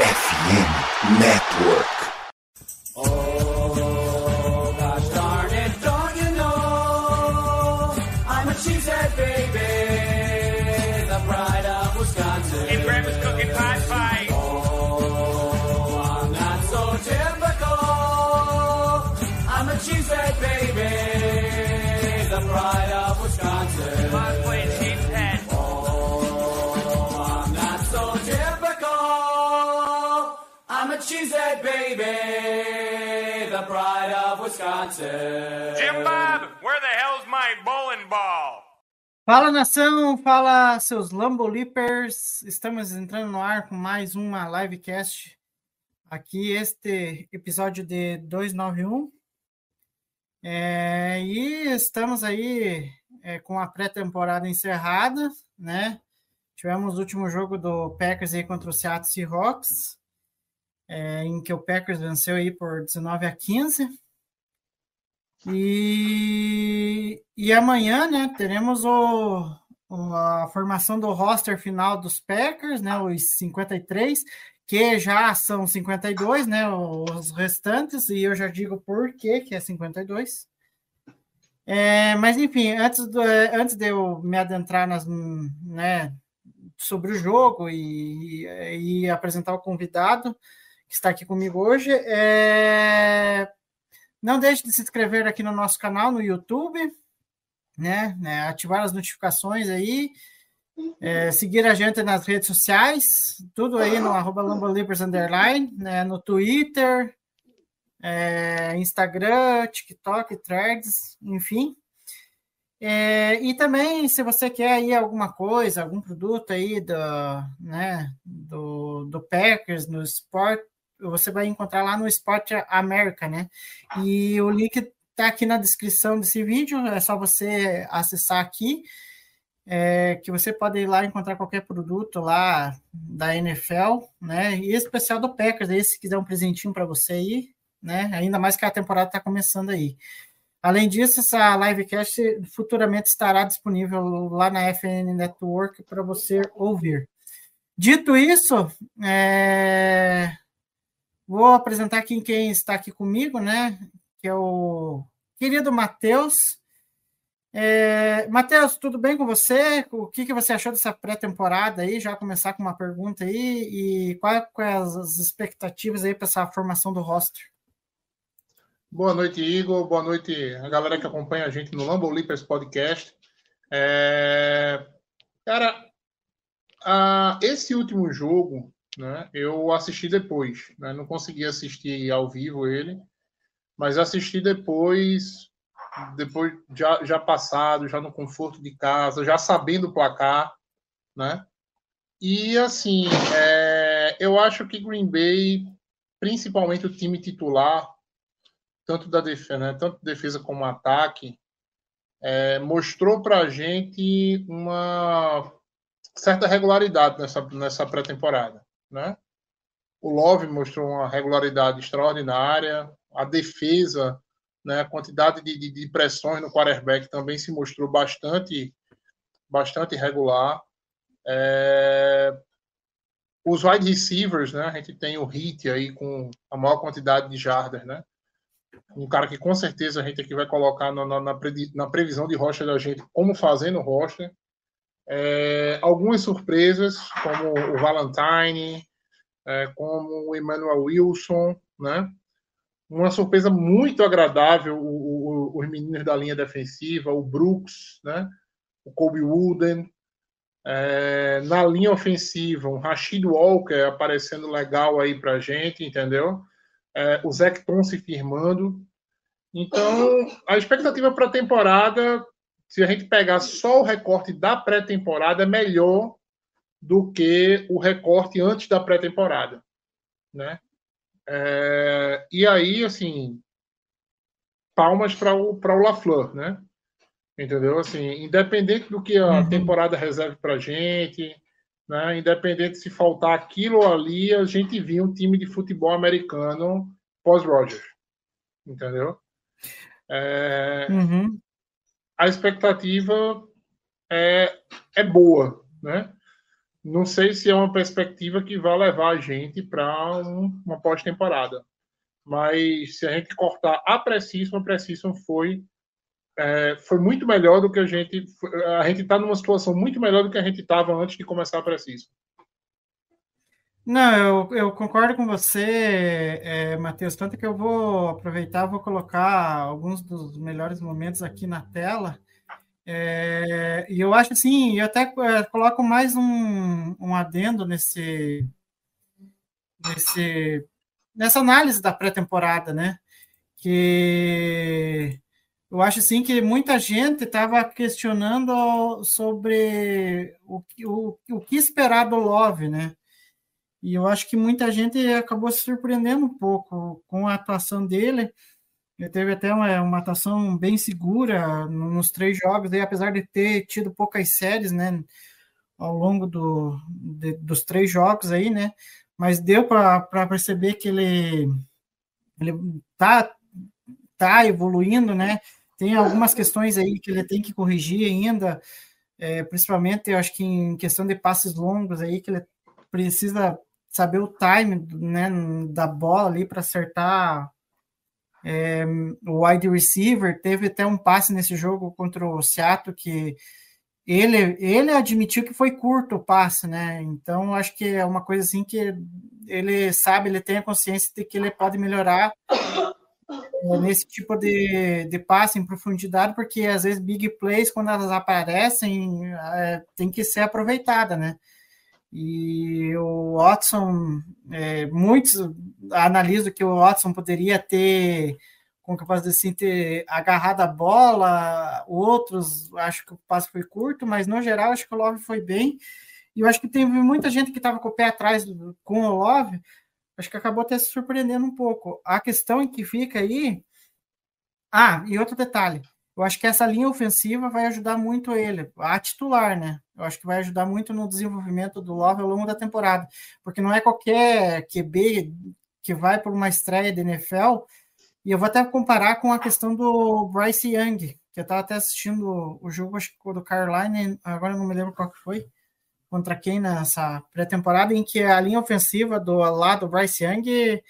FM Network. Baby, the pride of Wisconsin. Jim Bob, where the hell's my bowling ball? Fala nação, fala seus Lambo Leapers. Estamos entrando no ar com mais uma livecast. Aqui, este episódio de 291. É, e estamos aí é, com a pré-temporada encerrada, né? Tivemos o último jogo do Packers aí contra o Seattle Seahawks, é, em que o Packers venceu aí por 19 a 15. E, e amanhã, né, teremos o, a formação do roster final dos Packers, né, os 53, que já são 52, né, os restantes, e eu já digo por que que é 52. É, mas enfim, antes, do, antes de eu me adentrar nas, né, sobre o jogo e, e apresentar o convidado que está aqui comigo hoje, é, não deixe de se inscrever aqui no nosso canal no YouTube, né? né, ativar as notificações aí, é, seguir a gente nas redes sociais, tudo aí no arroba Underline, né, no Twitter, é, Instagram, TikTok, Threads, enfim. É, e também, se você quer aí alguma coisa, algum produto aí do, né, do, do Packers, no Sport, você vai encontrar lá no Sport America, né? E o link está aqui na descrição desse vídeo, é só você acessar aqui, é, que você pode ir lá encontrar qualquer produto lá da NFL, né? E especial do Packers, aí, se quiser um presentinho para você aí, né? Ainda mais que a temporada está começando aí. Além disso, essa livecast futuramente estará disponível lá na FN Network para você ouvir. Dito isso, é, vou apresentar aqui quem está aqui comigo, né? Que é o querido Matheus. É, Matheus, tudo bem com você? O que, que você achou dessa pré-temporada aí? Já começar com uma pergunta aí. E quais quais as expectativas aí para essa formação do roster? Boa noite, Igor. Boa noite a galera que acompanha a gente no Lambo Leapers Podcast. É, Cara, a- esse último jogo, né, eu assisti depois. né, Não consegui assistir ao vivo ele, mas assisti depois, depois já, já passado, já no conforto de casa, já sabendo o placar, né? E assim, é, eu acho que Green Bay, principalmente o time titular, tanto da defesa, né, tanto defesa como ataque, é, mostrou para a gente uma certa regularidade nessa, nessa pré-temporada, né? O Love mostrou uma regularidade extraordinária, a defesa, né, a quantidade de, de, de pressões no quarterback também se mostrou bastante, bastante regular. É, os wide receivers, né, a gente tem o Hit aí com a maior quantidade de jardas, né? um cara que com certeza a gente aqui vai colocar na, na, na previsão de rocha da gente como fazendo rocha. É, algumas surpresas, como o Valentine, é, como o Emmanuel Wilson, né? Uma surpresa muito agradável, o- o- os meninos da linha defensiva, o Brooks, né? O Kobe Wooden. É, na linha ofensiva, o Rashid Walker aparecendo legal aí pra gente, entendeu? é, o Zecton se firmando. Então, a expectativa para a temporada, se a gente pegar só o recorte da pré-temporada, é melhor do que o recorte antes da pré-temporada, né? É, e aí, assim, palmas para o para o Lafleur, né? Entendeu? Assim, independente do que a Uhum. temporada reserve para gente, né? Independente se faltar aquilo ou ali, a gente viu um time de futebol americano pós-Rogers, entendeu? É, Uhum. A expectativa é, é boa, né? não sei se é uma perspectiva que vai levar a gente para um, uma pós-temporada. Mas se a gente cortar a Precision, a Precision foi é, foi muito melhor do que a gente. A gente está numa situação muito melhor do que a gente estava antes de começar a Precision. Não, eu, eu concordo com você, é, Matheus. Tanto que eu vou aproveitar, vou colocar alguns dos melhores momentos aqui na tela. É, e eu acho assim, eu até é, coloco mais um, um adendo nesse, nesse, nessa análise da pré-temporada, né? Que eu acho assim que muita gente estava questionando sobre o, o, o que esperar do Love, né? E eu acho que muita gente acabou se surpreendendo um pouco com a atuação dele. Ele teve até uma, uma atuação bem segura nos três jogos, e apesar de ter tido poucas séries, né, ao longo do, de, dos três jogos aí, né, mas deu para perceber que ele ele tá tá evoluindo, né? Tem algumas questões aí que ele tem que corrigir ainda, é, principalmente eu acho que em questão de passes longos aí que ele precisa saber o time né, da bola ali para acertar é, o wide receiver. Teve até um passe nesse jogo contra o Seattle que ele, ele admitiu que foi curto o passe, né? Então acho que é uma coisa assim que ele sabe, ele tem a consciência de que ele pode melhorar é, nesse tipo de, de passe em profundidade, porque às vezes big plays, quando elas aparecem, é, tem que ser aproveitada, né? E o Watson, é, muitos analisam que o Watson poderia ter, como que eu posso dizer assim, ter agarrado a bola, outros acho que o passe foi curto, mas no geral acho que o Love foi bem. E eu acho que teve muita gente que estava com o pé atrás com o Love, acho que acabou até se surpreendendo um pouco. A questão em que fica aí. Ah, e outro detalhe. Eu acho que essa linha ofensiva vai ajudar muito ele, a titular, né? Eu acho que vai ajudar muito no desenvolvimento do Love ao longo da temporada, porque não é qualquer QB que vai por uma estreia de NFL. E eu vou até comparar com a questão do Bryce Young, que eu estava até assistindo o jogo acho que do Carolina, agora não me lembro qual que foi, contra quem nessa pré-temporada, em que a linha ofensiva do lado do Bryce Young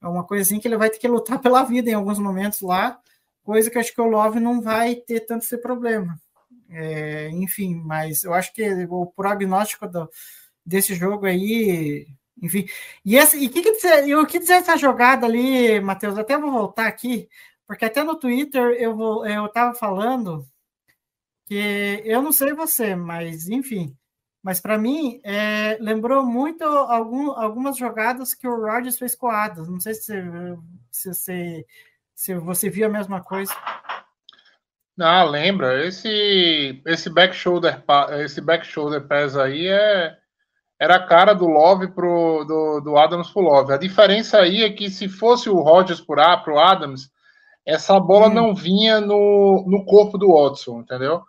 é uma coisa assim que ele vai ter que lutar pela vida em alguns momentos lá, coisa que acho que o Love não vai ter tanto esse problema. É, enfim, mas eu acho que o prognóstico do, desse jogo aí, enfim. E, esse, e, que que dizer, o que dizer essa jogada ali, Matheus? Até vou voltar aqui, porque até no Twitter eu vou, eu estava falando que eu não sei você, mas enfim. Mas para mim, é, lembrou muito algum, algumas jogadas que o Rodgers fez Adams. Não sei se, se, se, se você viu a mesma coisa. Ah, lembra. Esse esse back shoulder, esse back shoulder pass aí é era a cara do Love pro do, do Adams pro Love. A diferença aí é que se fosse o Rodgers por A pro Adams, essa bola hum. não vinha no, no corpo do Watson, entendeu?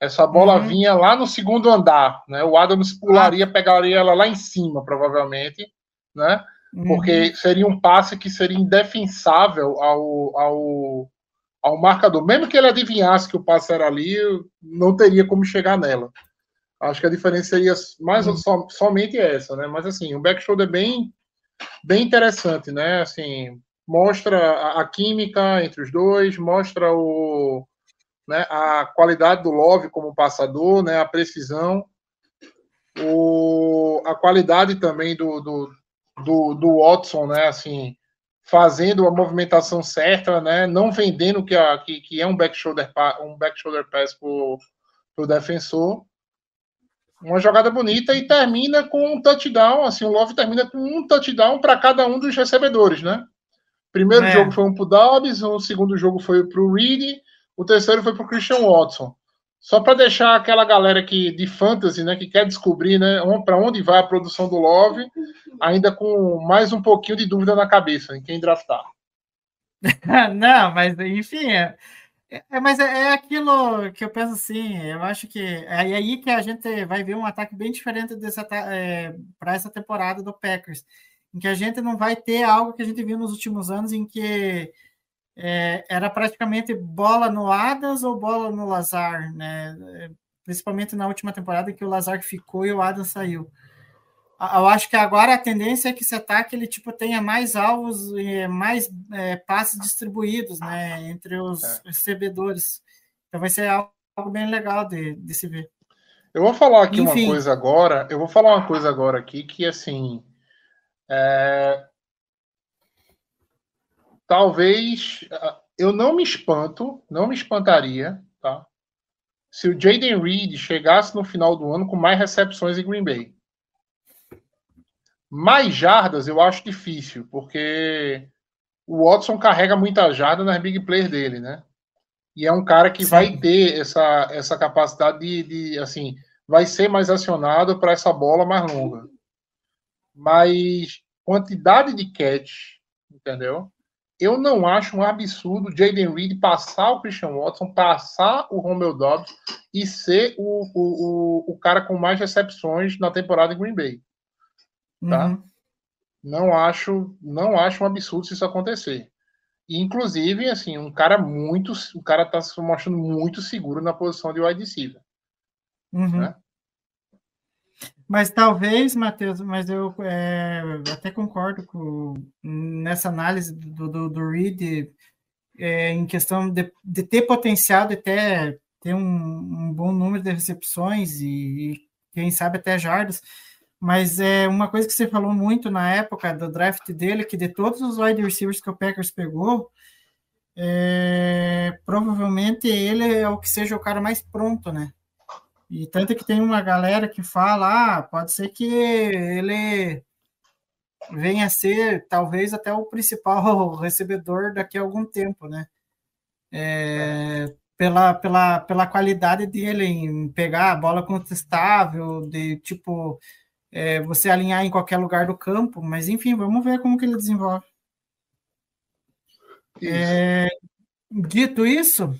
Essa bola uhum. vinha lá no segundo andar, né? O Adams pularia, ah. pegaria ela lá em cima, provavelmente, né? Uhum. Porque seria um passe que seria indefensável ao, ao, ao marcador. Mesmo que ele adivinhasse que o passe era ali, não teria como chegar nela. Acho que a diferença seria mais uhum. so, somente essa, né? Mas assim, o back shoulder é bem, bem interessante, né? Assim, mostra a, a química entre os dois, mostra o, né, a qualidade do Love como passador, né, a precisão, o, a qualidade também do, do, do, do Watson, né, assim, fazendo a movimentação certa, né? Não vendendo que, a, que, que é um back shoulder, um back shoulder pass para o defensor. Uma jogada bonita e termina com um touchdown. Assim, o Love termina com um touchdown para cada um dos recebedores, né? Primeiro é. jogo foi um para o Dobbs, o segundo jogo foi para o Reed, o terceiro foi para o Christian Watson. Só para deixar aquela galera que de fantasy, né, que quer descobrir, né, para onde vai a produção do Love, ainda com mais um pouquinho de dúvida na cabeça em quem draftar. Não, mas enfim, é, é mas é, é, aquilo que eu penso assim. Eu acho que é aí que a gente vai ver um ataque bem diferente é, para essa temporada do Packers, em que a gente não vai ter algo que a gente viu nos últimos anos, em que é, era praticamente bola no Adams ou bola no Lazar, né? principalmente na última temporada que o Lazar ficou e o Adam saiu. Eu acho que agora a tendência é que esse ataque ele tipo tenha mais alvos e mais é, passes distribuídos, né, entre os é. recebedores. Então vai ser algo bem legal de, de se ver. Eu vou falar aqui Enfim. uma coisa agora. Eu vou falar uma coisa agora aqui que assim, é... talvez eu não me espanto, não me espantaria, tá? Se o Jaden Reed chegasse no final do ano com mais recepções em Green Bay. Mais jardas eu acho difícil, porque o Watson carrega muita jarda nas big plays dele, né? E é um cara que Sim. vai ter essa, essa capacidade de, de assim, vai ser mais acionado para essa bola mais longa. Mas quantidade de catch, entendeu? Eu não acho um absurdo Jaden Reed passar o Christian Watson, passar o Romeo Dobbs e ser o, o, o, o cara com mais recepções na temporada em Green Bay tá? Uhum. Não acho, não acho um absurdo se isso acontecer. E, inclusive, assim, um cara muito, o cara tá se mostrando muito seguro na posição de wide receiver. Uhum. Né? Mas talvez, Matheus, mas eu é, até concordo com, nessa análise do, do, do Reed é, em questão de, de, ter potencial de até ter um, um, bom número de recepções e, e quem sabe até jardas mas é uma coisa que você falou muito na época do draft dele, que de todos os wide receivers que o Packers pegou, é, provavelmente ele é o que seja o cara mais pronto, né? E tanto que tem uma galera que fala, ah, pode ser que ele venha a ser talvez até o principal recebedor daqui a algum tempo, né? É, pela, pela, pela qualidade dele em pegar a bola contestável, de tipo é, você alinhar em qualquer lugar do campo, mas enfim, vamos ver como que ele desenvolve. É, dito isso,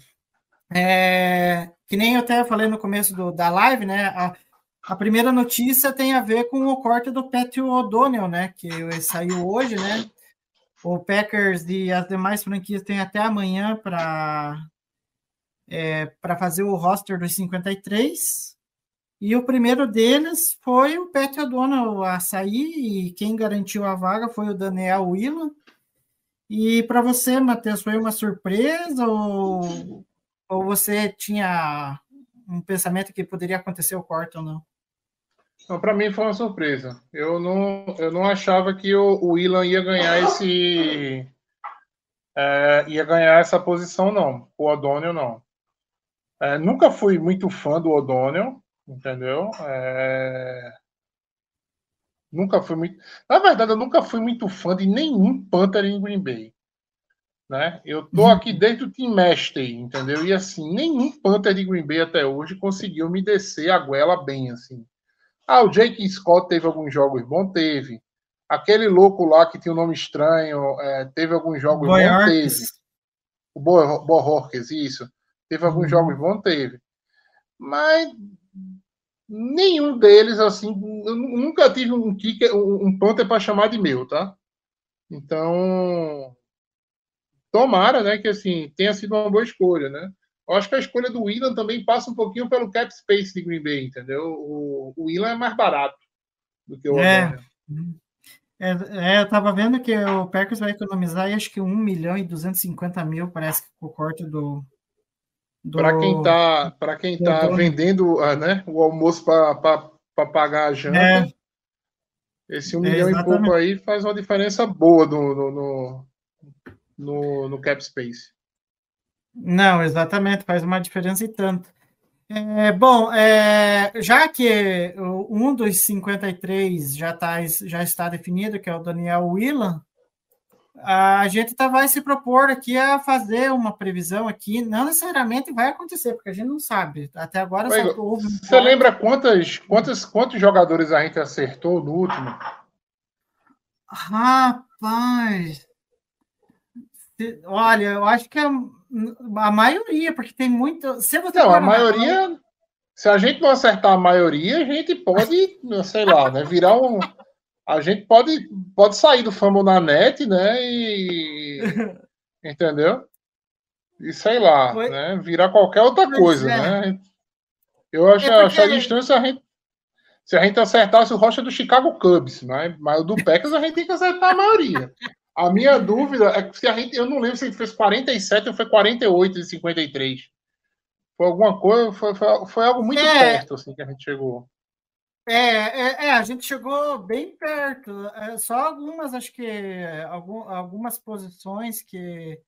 é, que nem eu até falei no começo do, da live, né? A, a, primeira notícia tem a ver com o corte do Patrick O'Donnell, né? Que saiu hoje, né? O Packers e as demais franquias têm até amanhã para é, para fazer o roster dos 53. E o primeiro deles foi o Pet O'Donnell a sair, e quem garantiu a vaga foi o Daniel Willa. E para você, Matheus, foi uma surpresa ou, ou você tinha um pensamento que poderia acontecer o corte ou não? Não, para mim foi uma surpresa. Eu não, eu não achava que o, o Willan ia ganhar esse é, ia ganhar essa posição não. O O'Donnell não. É, nunca fui muito fã do O'Donnell entendeu? É... Nunca fui muito. Na verdade, eu nunca fui muito fã de nenhum Panther em Green Bay. Né? Eu tô uhum. aqui desde o Team Mestre, entendeu? E assim, nenhum Panther de Green Bay até hoje conseguiu me descer a goela bem assim. Ah, o Jake Scott teve alguns jogos bons, teve. Aquele louco lá que tinha um nome estranho, é, teve alguns jogos bons, teve. O Borrorques, isso. Teve alguns uhum. jogos bons, teve. Mas nenhum deles, assim, eu nunca tive um kicker, um punter para chamar de meu, tá? Então, tomara, né, que assim, tenha sido uma boa escolha, né? Eu acho que a escolha do Willan também passa um pouquinho pelo cap space de Green Bay, entendeu? O, o Willan é mais barato do que o é. É, é, eu tava vendo que o Packers vai economizar acho que 1 milhão e 250 mil, parece que o corte do, para quem está para quem tá vendendo uh, né, o almoço para pagar a janta, é. esse um é, milhão exatamente. e pouco aí faz uma diferença boa no, no, no, no, cap space. Não, exatamente, faz uma diferença e tanto. É, bom, é, já que um dos 53 já, tá, já está definido, que é o Daniel Willan, a gente tá, vai se propor aqui a fazer uma previsão aqui. Não necessariamente vai acontecer, porque a gente não sabe. Até agora Oi, só houve. Você lembra quantas, quantas, quantos jogadores a gente acertou no último? Rapaz. Olha, eu acho que a, a maioria, porque tem muito. Se você não, a maioria. Se a gente não acertar a maioria, a gente pode, sei lá, né, virar um a gente pode, pode sair do famo na net, né? E. entendeu? E sei lá, Foi... né? Virar qualquer outra coisa, é. né? Eu acho, É porque- acho a distância a gente. Se a gente acertasse o Rocha do Chicago Cubs, né? mas o do Packers a gente tem que acertar a maioria. A minha dúvida é que se a gente. Eu não lembro se ele fez 47 ou foi 48 de 53. Foi alguma coisa, foi, foi, foi algo muito É. perto assim, que a gente chegou. É, é, é, a gente chegou bem perto. É, só algumas, acho que algum, algumas posições que.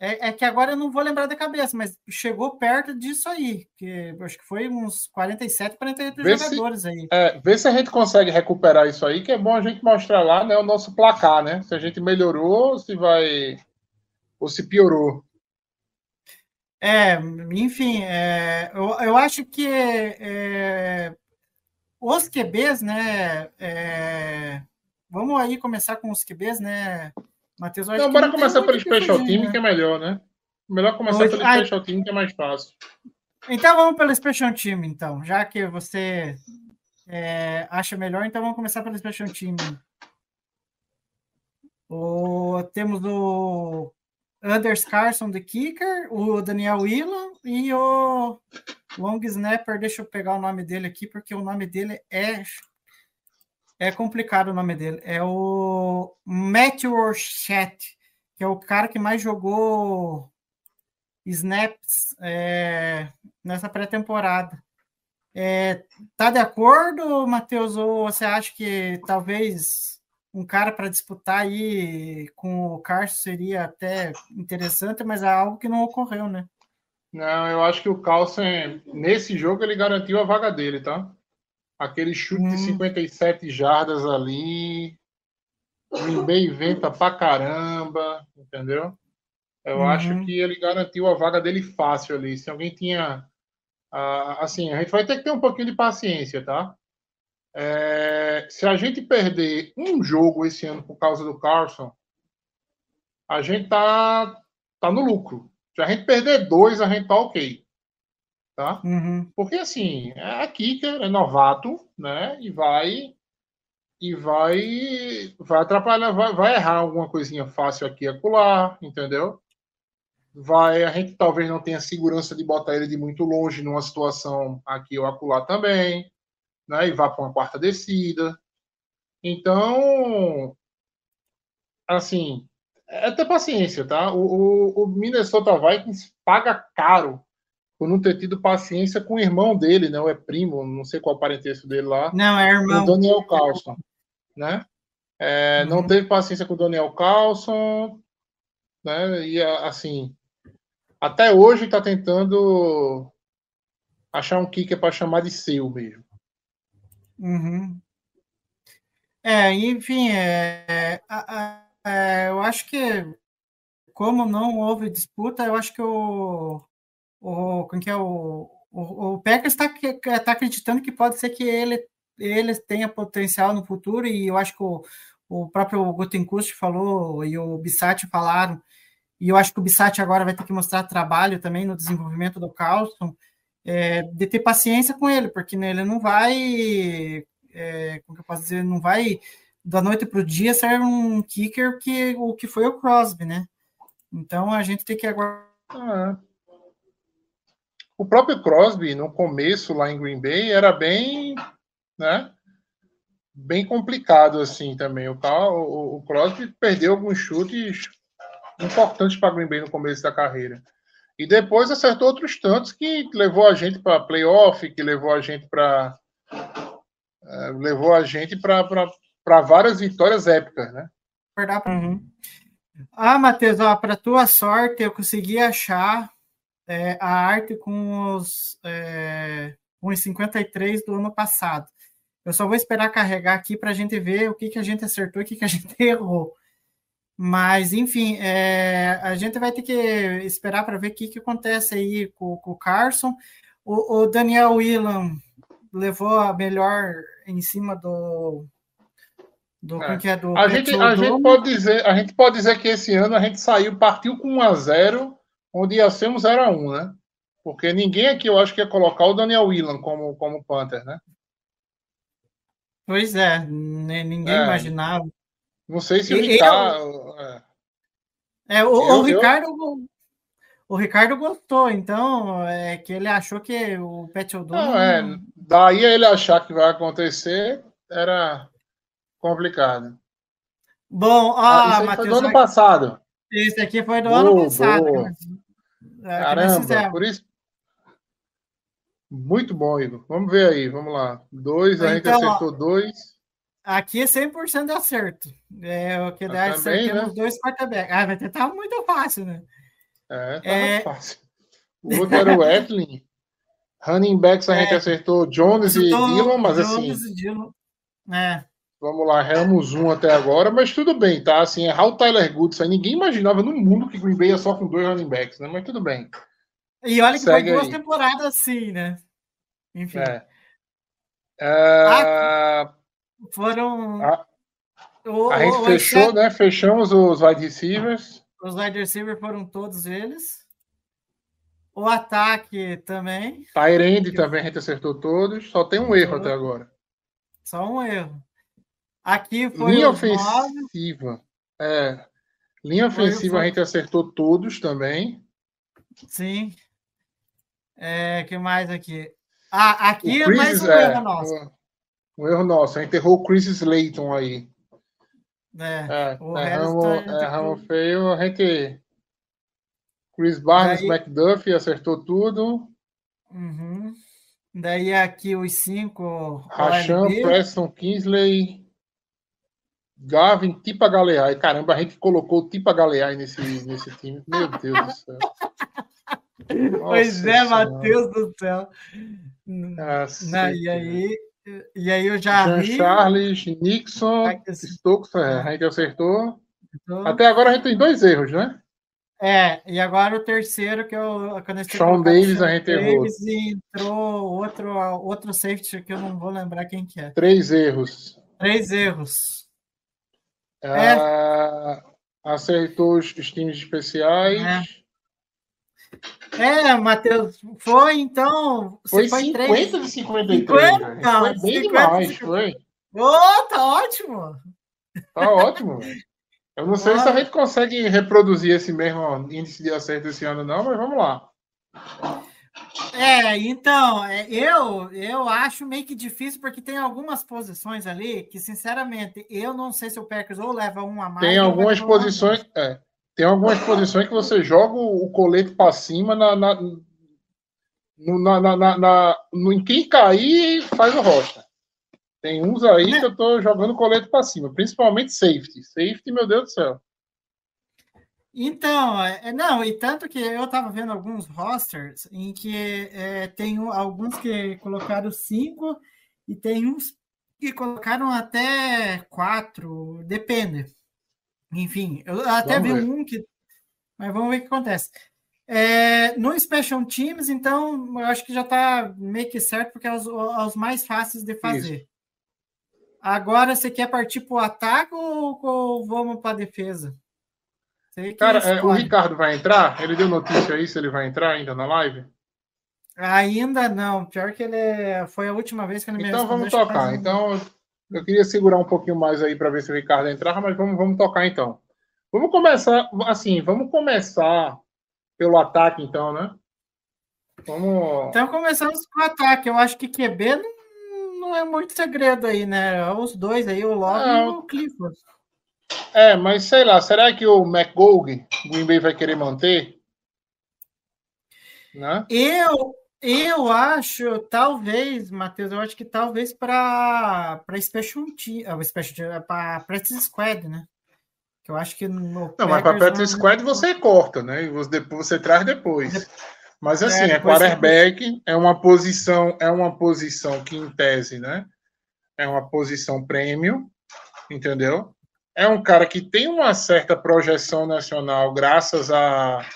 É, é que agora eu não vou lembrar da cabeça, mas chegou perto disso aí. Que acho que foi uns 47, 48 Vê se- jogadores aí. É, vê se a gente consegue recuperar isso aí, que é bom a gente mostrar lá né, o nosso placar, né? Se a gente melhorou, ou se vai. ou se piorou. É, enfim, é, eu, eu acho que é, os QBs, né? é, vamos aí começar com os QBs, né, Matheus? Não, bora não começar pelo Special Team, né? que é melhor, né? Melhor começar Hoje- pelo Ai. Special Team, que é mais fácil. Então vamos pelo Special Team, então. Já que você é, acha melhor, então vamos começar pelo Special Team. O, temos o Anders Carson, de kicker, o Daniel Whelan e o long snapper. Deixa eu pegar o nome dele aqui, porque o nome dele é é complicado o nome dele. É o Matthew Orchett, que é o cara que mais jogou snaps é, nessa pré-temporada. É, tá de acordo, Matheus, ou você acha que talvez um cara para disputar aí com o Carson seria até interessante, mas é algo que não ocorreu, né? Não, eu acho que o Carlsen, nesse jogo, ele garantiu a vaga dele, tá? Aquele chute de Hum. 57 jardas ali. Bay venta pra caramba, entendeu? Eu Uhum. acho que ele garantiu a vaga dele fácil ali. Se alguém tinha. ah, assim, a gente vai ter que ter um pouquinho de paciência, tá? É, se a gente perder um jogo esse ano por causa do Carlson, a gente tá, tá no lucro. Se a gente perder dois, a gente tá ok. Tá? Uhum. Porque assim, é a Kicker é novato, né? E vai e vai vai atrapalhar, vai, vai errar alguma coisinha fácil aqui e acolá, entendeu? Vai, a gente talvez não tenha segurança de botar ele de muito longe numa situação aqui ou acolá também, né? E vá para uma quarta descida. Então, assim, é ter paciência, tá? O, o, o Minnesota Vikings paga caro por não ter tido paciência com o irmão dele, né? Ou é primo, não sei qual o parentesco dele lá, Não, é o irmão. Daniel Carlson, né? É, Não Uhum. teve paciência com o Daniel Carlson, né? E assim, até hoje está tentando achar um kicker para chamar de seu mesmo. Uhum. É, enfim, é, a- é, eu acho que como não houve disputa, eu acho que o, o, como que é, o, o, o Packers está tá acreditando que pode ser que ele, ele tenha potencial no futuro, e eu acho que o, o próprio Gutenkust falou e o Bissatti falaram, e eu acho que o Bissatti agora vai ter que mostrar trabalho também no desenvolvimento do Carlson, é, de ter paciência com ele, porque né, ele não vai, é, como que eu posso dizer, não vai da noite para o dia ser um kicker que o que foi o Crosby, né? Então a gente tem que aguardar. Ah. O próprio Crosby, no começo lá em Green Bay, era bem, né? Bem complicado assim também. O, o, o Crosby perdeu alguns chutes importantes para Green Bay no começo da carreira. E depois acertou outros tantos que levou a gente para playoff, que levou a gente para levou a gente para várias vitórias épicas, né? Uhum. Ah, Matheus, para tua sorte, eu consegui achar é, a arte com os, é, com os 53 do ano passado. Eu só vou esperar carregar aqui para a gente ver o que, que a gente acertou e o que, que a gente errou. Mas, enfim, é, a gente vai ter que esperar para ver o que, que acontece aí com, com o Carson. O, o Daniel Whelan levou a melhor em cima do. do, É. que é do A gente, a, gente pode dizer, a gente pode dizer que esse ano a gente saiu, partiu com 1 a 0 onde ia ser um 0 a 1 né? Porque ninguém aqui, eu acho que ia colocar o Daniel Whelan como, como Panther, né? Pois é, ninguém É. imaginava. Não sei se o Ricardo. é. É, o, Eu- o eu- Ricardo, o Ricardo gostou, então é que ele achou que o Pet O'Donnell. Não, é, daí a ele achar que vai acontecer era complicado. Bom, ó, Ah, aí foi Matheus, do ano passado. esse aqui foi do Boa, ano passado. boa. É, Caramba, por isso. Muito bom, Igor. Vamos ver aí, vamos lá. Dois, a gente Então, ó, acertou dois. Aqui é 100% de acerto. É o que Eu dá é também, acertamos né? dois quarterbacks. Ah, vai tentar muito fácil, né? É, tá É. fácil. O outro era o Etlin. Running backs a gente É. acertou Jones e Dillon, mas assim, Jones e Dillon. É. vamos lá, erramos um até agora, mas tudo bem, tá? Assim, errar o Tyler Goodson, aí ninguém imaginava no mundo que Green Bay ia só com dois running backs, né? Mas tudo bem. E olha que Segue foi duas aí. temporadas assim, né? Enfim, É. É, foram. A- o- a gente o- fechou, exceto- né? Fechamos os wide receivers. Os wide receivers foram todos eles. O ataque também, Tyrande também a gente acertou todos. Só tem um erro até agora. só um erro. Aqui foi Linha ofensiva. É. Linha Foi- ofensiva foi- a gente acertou todos também. sim. É, que mais aqui? Ah, aqui é mais um é, erro nosso. Um, um erro nosso. A gente errou o Chris Slayton aí. né? É, O gente- erramos feio. A gente. Chris Barnes, Daí- McDuffie acertou tudo. Uhum. Daí aqui os cinco. Rachan. Preston, Kingsley, Gavin, Tipa Galeai. Caramba, a gente colocou Tipa Galeai nesse, nesse time. Meu Deus do céu. Pois Nossa é, Senhora. Matheus do céu. Cacete, Não, e aí, e aí eu Jean já vi. Charles, Nixon. Stokes, é, a gente acertou. tô- Até agora a gente tem dois erros, né? É, e agora o terceiro que eu tinha Sean Davis, a gente errou. Davis e entrou outro outro safety que eu não vou lembrar quem que é. Três erros. Três erros. Ah, acertou os, os times especiais. É, Matheus, foi então. Foi você foi 50 três. de 53. 50, velho. Foi bem 50, demais, foi. Ô, tá ótimo! Tá ótimo, velho. Eu não sei se a gente consegue reproduzir esse mesmo índice de acerto esse ano, não, mas vamos lá. É, então, é, eu eu acho meio que difícil porque tem algumas posições ali que, sinceramente, eu não sei se o Packers ou leva um a mais. Tem algumas um posições. é, tem algumas posições que você joga o colete para cima na, na, no, na, na, na- na- no- em quem cair faz o rocha. Tem uns aí Né? que eu tô jogando colete para cima, principalmente safety. Safety, meu Deus do céu. Então, é, não, e tanto que eu estava vendo alguns rosters em que é, tem alguns que colocaram cinco e tem uns que colocaram até quatro, depende. Enfim, eu até Vamos vi ver. um que. Mas vamos ver o que acontece. É, no Special Teams, então, eu acho que já está meio que certo, porque é os, os mais fáceis de fazer. Agora, você quer partir para o ataque ou, ou vamos para a defesa? Cara, é, o. Ricardo vai entrar? Ele deu notícia aí se ele vai entrar ainda na live? Ainda não. Pior que ele é- foi a última vez que ele me Então vamos tocar. Então eu queria segurar um pouquinho mais aí para ver se o Ricardo entrava, mas vamos, vamos tocar então. Vamos começar assim, vamos começar pelo ataque então, né? Vamos. Então começamos com o ataque. Eu acho que QB não, não é muito segredo aí, né? Os dois aí, o Love e o Clifford. É, mas sei lá, será que o o Green Bay vai querer manter? Né? Eu, eu acho, talvez, Matheus, eu acho que talvez para para Special Team, ah, Special Team, para Practice Squad, né? Que eu acho que no Não, mas para Patrick não- Squad você corta, né? E você, você traz depois. Mas assim, é, você- quarterback, é uma posição, é uma posição que em tese, né? É uma posição prêmio, entendeu? É um cara que tem uma certa projeção nacional graças a,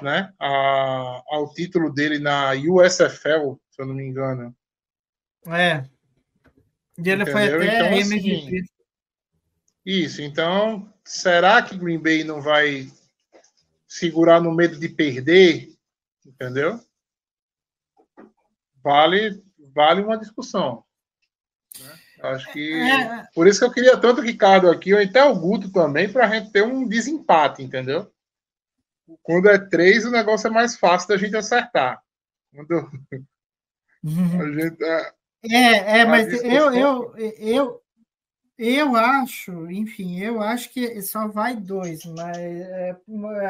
né, a, ao título dele na USFL, se eu não me engano. É. E ele foi Entendeu? até Então, MVP. assim, Isso, então, será que Green Bay não vai segurar no medo de perder? Entendeu? Vale, vale uma discussão. né? Acho que. É. Por isso que eu queria tanto o Ricardo aqui, ou até o Guto também, para a gente ter um desempate, entendeu? quando é três, o negócio é mais fácil da gente acertar. Quando a gente, é, É, é, mas eu, eu, eu, eu acho, enfim, eu acho que só vai dois, mas é,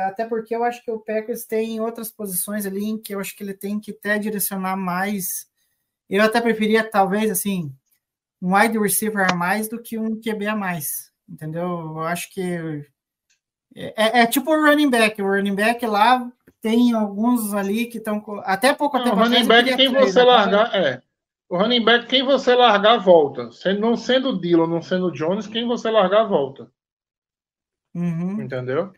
até porque eu acho que o Packers tem outras posições ali em que eu acho que ele tem que até direcionar mais. Eu até preferia, talvez, assim, um wide receiver a mais do que um QB a mais, entendeu? Eu acho que é, é tipo o running back. O running back lá tem alguns ali que estão. Até pouco tempo o running back, quem você agora- largar, é. O running back, quem você largar, volta. Não sendo Dillon, não sendo Jones, quem você largar, volta. Uhum. Entendeu?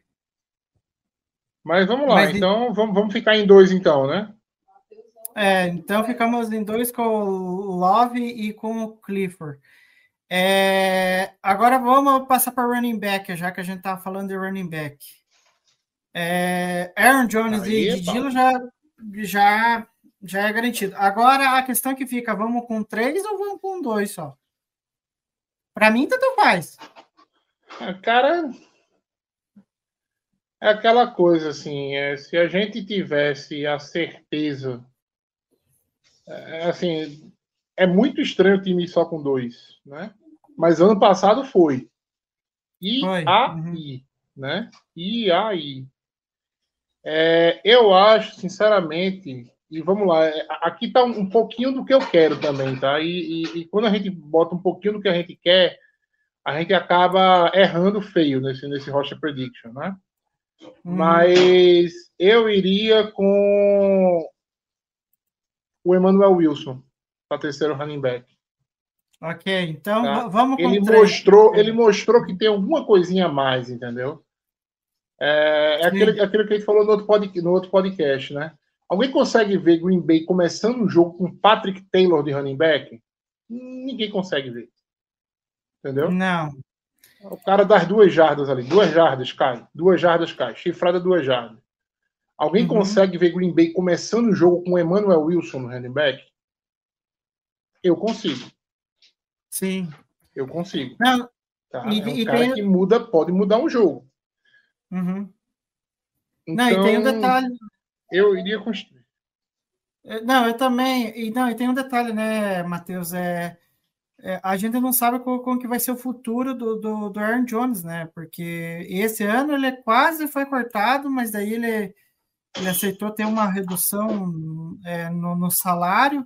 Mas vamos lá, Mas então vamos, vamos ficar em dois, então, né? É, então ficamos em dois com o Love e com o Clifford. É, agora vamos passar para running back, já que a gente estava falando de running back. É, Aaron Jones Aí, e de pá. Dilo já, já, já é garantido. Agora a questão que fica, vamos com três ou vamos com dois só? Para mim, tanto faz. É, Cara, é aquela coisa assim, é, se a gente tivesse a certeza, é, assim, é muito estranho o time só com dois, né? Mas ano passado foi. E Foi, aí, né? E aí. É, eu acho, sinceramente, e vamos lá, é, aqui está um, um pouquinho do que eu quero também, tá? E, e- e quando a gente bota um pouquinho do que a gente quer, a gente acaba errando feio nesse, nesse roster prediction, né? Hum, Mas eu iria com o Emmanuel Wilson para terceiro running back. ok, então Tá. va- vamos Ele mostrou, ele mostrou que tem alguma coisinha a mais, entendeu? É, é aquele, aquilo que a gente falou no outro, pod, no outro podcast, né? Alguém consegue ver Green Bay começando um jogo com Patrick Taylor de running back? Ninguém consegue ver. Entendeu? Não. O cara das duas jardas ali. Duas jardas cai. Duas jardas cai. Chifrada duas jardas. Alguém Uhum. consegue ver Green Bay começando o jogo com Emmanuel Wilson no running back? Eu consigo. Sim. Eu consigo. Não, Tá? E- é um e cara tem- que muda, pode mudar um jogo. uhum. Então, Não, e tem um detalhe. Eu iria com. É, Não, eu também. E, não, e tem um detalhe, né, Matheus? É, é, a gente não sabe como, como que vai ser o futuro do, do, do Aaron Jones, né? Porque esse ano ele quase foi cortado, mas daí ele, ele aceitou ter uma redução é, no, no salário,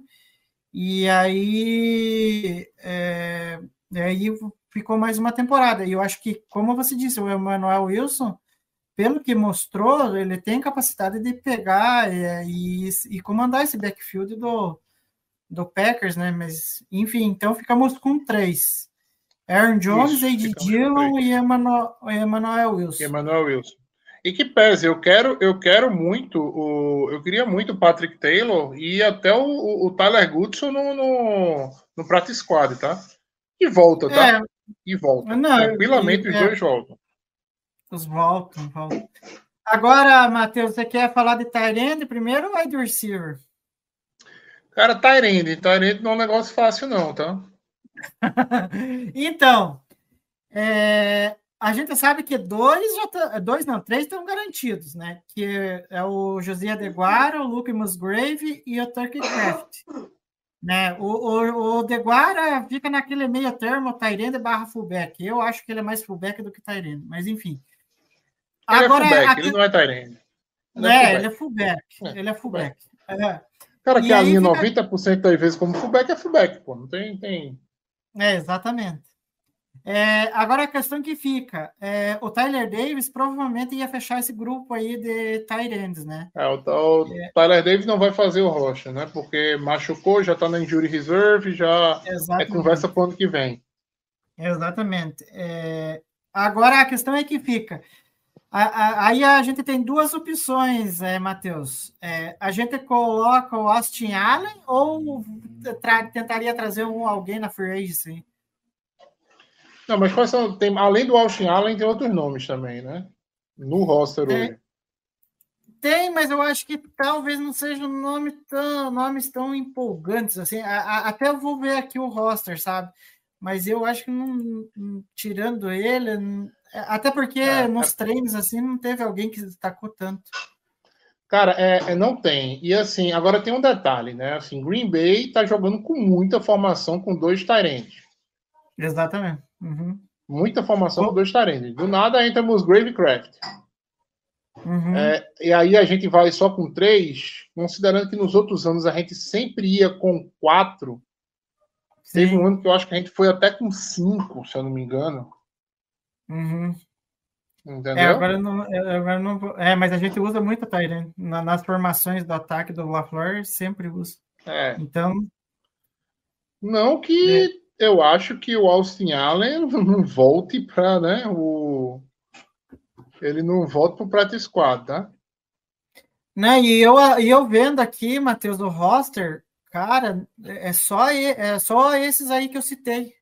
e aí, é, aí ficou mais uma temporada. E eu acho que, como você disse, o Emmanuel Wilson pelo que mostrou, ele tem capacidade de pegar é, e, e comandar esse backfield do, do Packers, né? Mas, enfim, então ficamos com três. Aaron Jones, Isso, com Dillon e Emmanuel, Emmanuel Wilson. Emmanuel Wilson. E que pese, eu quero, eu quero muito, o, eu queria muito o Patrick Taylor e até o, o- o Tyler Goodson no, no, no Practice Squad, tá? E volta, tá? É, E volta. Não, Tranquilamente e- os é. dois voltam. os voltam, voltam. Agora, Matheus, você quer falar de Tyrande primeiro ou wide receiver? Cara, Tyrande. Tyrande não é um negócio fácil, não, tá? então, é, a gente sabe que dois, já tá- dois não, três estão garantidos, né? Que é o José Adeguara, o Luke Musgrave e o Turkey Craft. Né? O, o, o Deguara fica naquele meio termo, Tyrande barra fullback. Eu acho que ele é mais fullback do que Tyrande, mas enfim. Ele Agora, é fullback, a- ele não é Tyrande. Ele é, é ele é fullback. É, Ele é fullback. É. Cara E que aí alinha fica- 90% das vezes como fullback é fullback, pô. Não tem. tem... É, exatamente. É, agora a questão que fica, é, o Tyler Davis provavelmente ia fechar esse grupo aí de tight ends, né? É, o, o Tyler Davis não vai fazer o rocha, né? Porque machucou, já tá na injury reserve, já é Exatamente. conversa pro ano que vem. Exatamente. É, agora a questão é que fica. A- a- aí a gente tem duas opções, é, Matheus. É, a gente coloca o Austin Allen ou tra- tentaria trazer um, alguém na free agency? Não, mas quais são. Tem, além do Austin Allen, tem outros nomes também, né? No roster É. hoje. Tem, mas eu acho que talvez não sejam nome tão, nomes tão empolgantes assim. A- a- até eu vou ver aqui o roster, sabe? mas eu acho que não, tirando ele, não- até porque É, nos treinos assim não teve alguém que destacou tanto. Cara, é, é, não tem. E assim, agora tem um detalhe, né? Assim, Green Bay tá jogando com muita formação com dois Tyrants. Exatamente. Uhum. Muita formação com dois. Do nada entra Musgrave e Craft. Uhum. É, e aí a gente vai só com três, considerando que nos outros anos a gente sempre ia com quatro. Teve Sim. um ano que eu acho que a gente foi até com cinco, se eu não me engano. Uhum. Entendeu? É, agora não, é, agora não é, mas a gente usa muito Tyrant. Na, nas formações do ataque do LaFleur, sempre usa. É. Então, Não que eu acho que o Austin Allen não volte para, né, o ele não volta para o practice squad, tá? né, e eu, e eu vendo aqui, Matheus, do roster, cara, é só, é só esses aí que eu citei.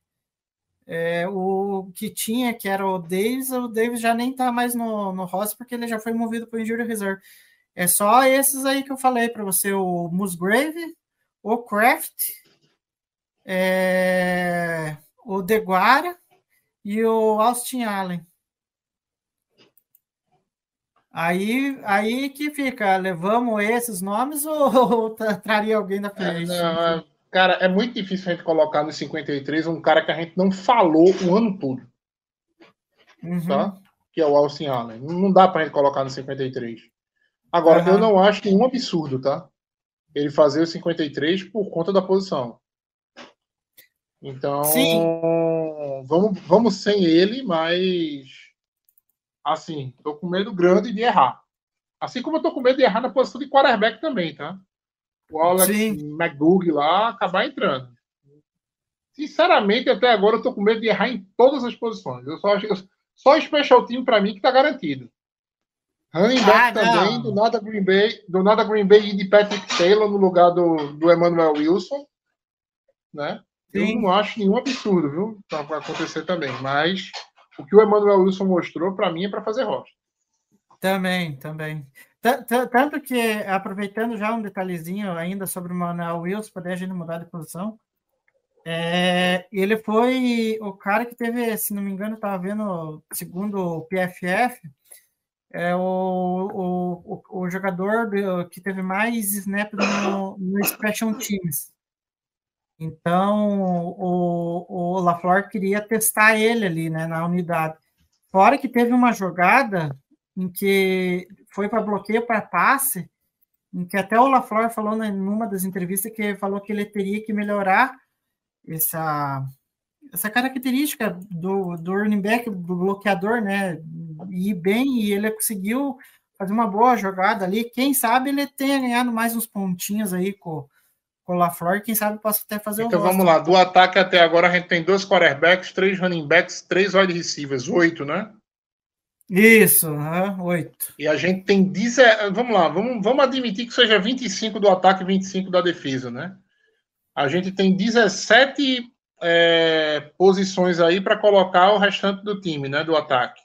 É, o que tinha, que era o Davis, o Davis já nem tá mais no, no roster, porque ele já foi movido para o Injury Reserve. É só esses aí que eu falei para você, o Musgrave, o Kraft, é, o Deguara e o Austin Allen. Aí, aí que fica, levamos esses nomes ou, ou tra- traria alguém da É, frente? é- cara, é muito difícil a gente colocar no 53 um cara que a gente não falou o ano todo, Uhum. tá? Que é o Austin Allen. Não dá pra gente colocar no 53. Agora, Aham. eu não acho nenhum absurdo, tá? Ele fazer o 53 por conta da posição. Então, Sim. vamos, vamos sem ele, mas assim, tô com medo grande de errar. Assim como eu tô com medo de errar na posição de quarterback também, tá? O Alex Sim. McGoog lá acabar entrando. Sinceramente, até agora eu tô com medo de errar em todas as posições. Eu só acho que só o special team para mim que tá garantido. Running back Ah, também, do nada Green Bay, do nada Green Bay e de Patrick Taylor no lugar do, do Emmanuel Wilson, né? Sim. Eu não acho nenhum absurdo, viu? Pra acontecer também. Mas o que o Emmanuel Wilson mostrou, para mim, é para fazer rocha. Também, também. Tan- tan- Tanto que, aproveitando já um detalhezinho ainda sobre o Manuel Wilson, para a gente mudar de posição, é, ele foi o cara que teve, se não me engano, estava vendo, segundo o PFF, é o, o, o, o jogador do- que teve mais snap no, no Special Teams. Então, o, o LaFleur queria testar ele ali, né, na unidade. Fora que teve uma jogada em que foi para bloqueio para passe, em que até o LaFleur falou né, numa das entrevistas que falou que ele teria que melhorar essa, essa característica do, do running back, do bloqueador, né? Ir bem, e ele conseguiu fazer uma boa jogada ali. Quem sabe ele tenha ganhado mais uns pontinhos aí com, com o LaFleur, quem sabe possa até fazer Então o vamos lá. Do ataque até agora, a gente tem dois quarterbacks, três running backs, três wide receivers, oito, né? Isso, oito. E a gente tem 10. Vamos lá, vamos, vamos admitir que seja 25 do ataque e 25 da defesa, né? A gente tem 17 é, posições aí para colocar o restante do time, né? Do ataque.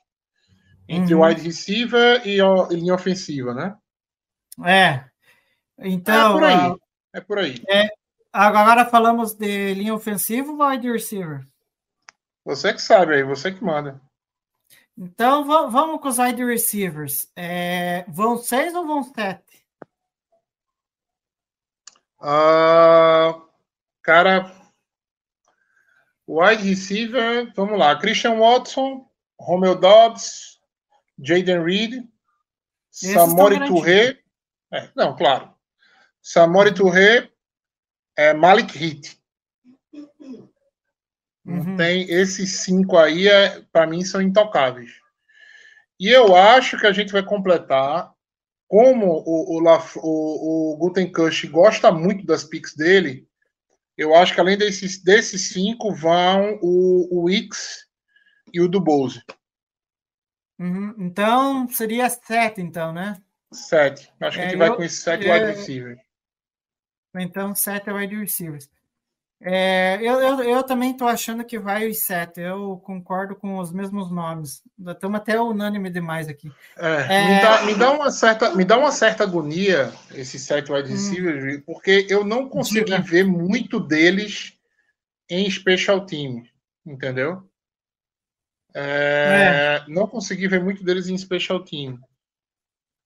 Entre Uhum. wide receiver e, e linha ofensiva, né? É. Então, é por aí. a- É por aí. agora falamos de linha ofensiva ou wide receiver? Você que sabe aí, você que manda. Então, va- vamos com os wide receivers. É, vão seis ou vão sete? Ah, cara, wide receiver, vamos lá. Christian Watson, Romeo Dobbs, Jaden Reed, Samori Touré. É, não, claro. Samori Touré, é, Malik Hit. Uhum. Tem esses cinco aí, é, para mim, são intocáveis. E eu acho que a gente vai completar, como o, o, Laf- o, o gosta muito das picks dele, eu acho que além desses, desses cinco vão o, o X e o do Bose. Uhum. Então, seria sete, então, né? Sete. Acho que a É, gente vai eu- com esses sete é, wide receivers. Então, sete é wide receivers. É, eu, eu, eu também estou achando que vai os sete. Eu concordo com os mesmos nomes. Estamos até unânime demais aqui. É, É. Me, dá, me, dá uma certa, me dá uma certa agonia esses sete wide Hum. receivers, porque eu não consegui Diga. ver muito deles em special teams. entendeu? É, Não consegui ver muito deles em special team.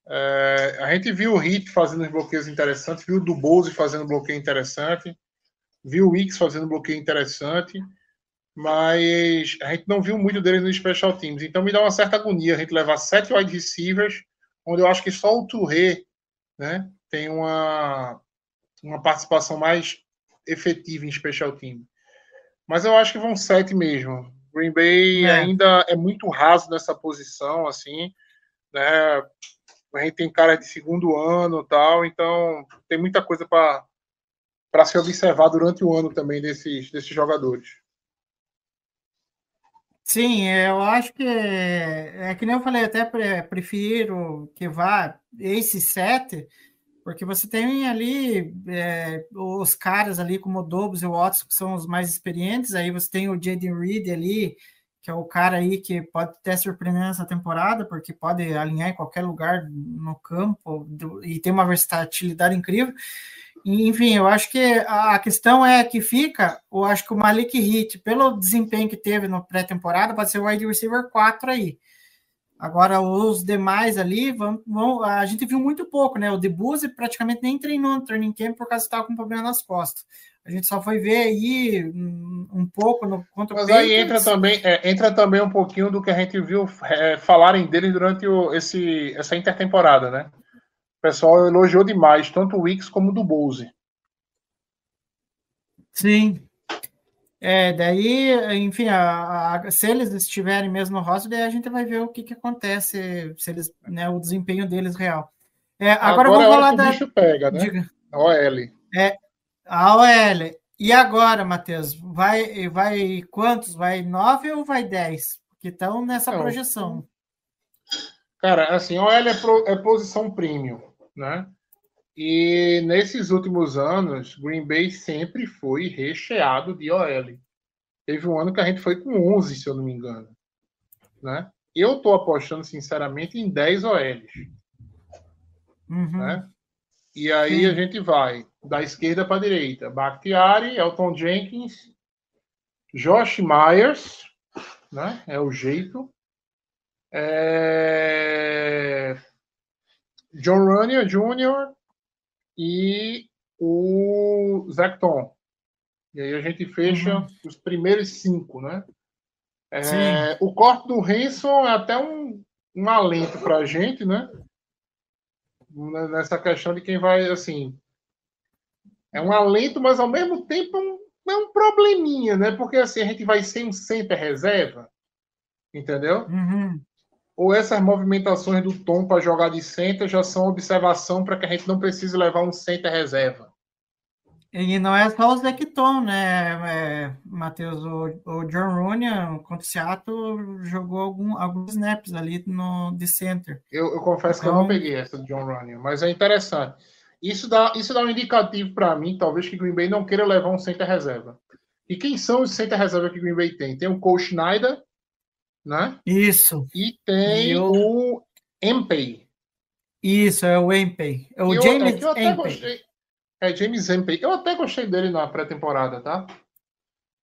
É, a gente viu o Hit fazendo os bloqueios interessantes, viu o Dubose fazendo bloqueio interessante, viu o Wicks fazendo bloqueio interessante, mas a gente não viu muito deles nos special teams. Então me dá uma certa agonia a gente levar sete wide receivers, onde eu acho que só o Touré né, tem uma, uma participação mais efetiva em special team. Mas eu acho que vão sete mesmo. Green Bay É. ainda é muito raso nessa posição, assim, né? A gente tem cara de segundo ano tal, então tem muita coisa para se observar durante o ano também desses, desses jogadores. Sim, eu acho que é, é que nem eu falei, até pre- prefiro que vá esse sete, porque você tem ali é, os caras ali como o Dobbs e o Watson, que são os mais experientes, aí você tem o Jaden Reed ali, que é o cara aí que pode até surpreender nessa temporada, porque pode alinhar em qualquer lugar no campo e tem uma versatilidade incrível. Enfim, eu acho que a a questão é que fica, eu acho que o Malik Hit, pelo desempenho que teve no pré-temporada, pode ser o wide receiver 4 aí. Agora, os demais ali, vão, vão- a gente viu muito pouco, né? O Debuse praticamente nem treinou no training camp por causa que estava com problema nas costas. A gente só foi ver aí um, um pouco no contra o Mas aí Patriots. entra também, é, entra também um pouquinho do que a gente viu é, falarem dele durante o- esse, essa intertemporada, né? O pessoal elogiou demais, tanto o Wicks como o do Bose. Sim. É, daí, enfim, a- a- se eles estiverem mesmo no roster, daí a gente vai ver o que, que acontece, se eles, né, o desempenho deles real. É, agora, é vamos falar da. o bicho pega, né? Diga. OL. A OL. E agora, Matheus? Vai, vai quantos? Vai nove ou vai dez? Que estão nessa Não. projeção. Cara, assim, OL é, pro- é posição premium, né? E nesses últimos anos, Green Bay sempre foi recheado de OL. Teve um ano que a gente foi com 11, se eu não me engano. Né? Eu tô apostando, sinceramente, em 10 OLs. Uhum. Né? E aí Sim. a gente vai da esquerda para a direita. Bakhtiari, Elton Jenkins, Josh Myers, né? É o jeito. É... John Runyan Jr. e o Zecton. E aí a gente fecha Uhum. os primeiros cinco, né? É, o corte do Hanson é até um, um alento para a gente, né? Nessa questão de quem vai, assim. É um alento, mas ao mesmo tempo é um, é um probleminha, né? Porque assim, a gente vai sem um center reserva, entendeu? Uhum. Ou essas movimentações do Tom para jogar de center já são observação para que a gente não precise levar um center reserva. E não é só o Zecton, né, é, Matheus? O, o John Runyan contra o Seattle jogou algum, alguns snaps ali no de center. Eu, eu confesso que eu Então- não peguei essa do John Running, mas é interessante. Isso dá, isso dá um indicativo para mim, talvez que Green Bay não queira levar um center reserva. E quem são os center reserva que Green Bay tem? Tem o Cole Schneider, né? Isso, E tem eu- o Empey. isso, é o Empey. É o Eu- James é Empey. gostei. É James Empey. Eu até gostei dele na pré-temporada, tá?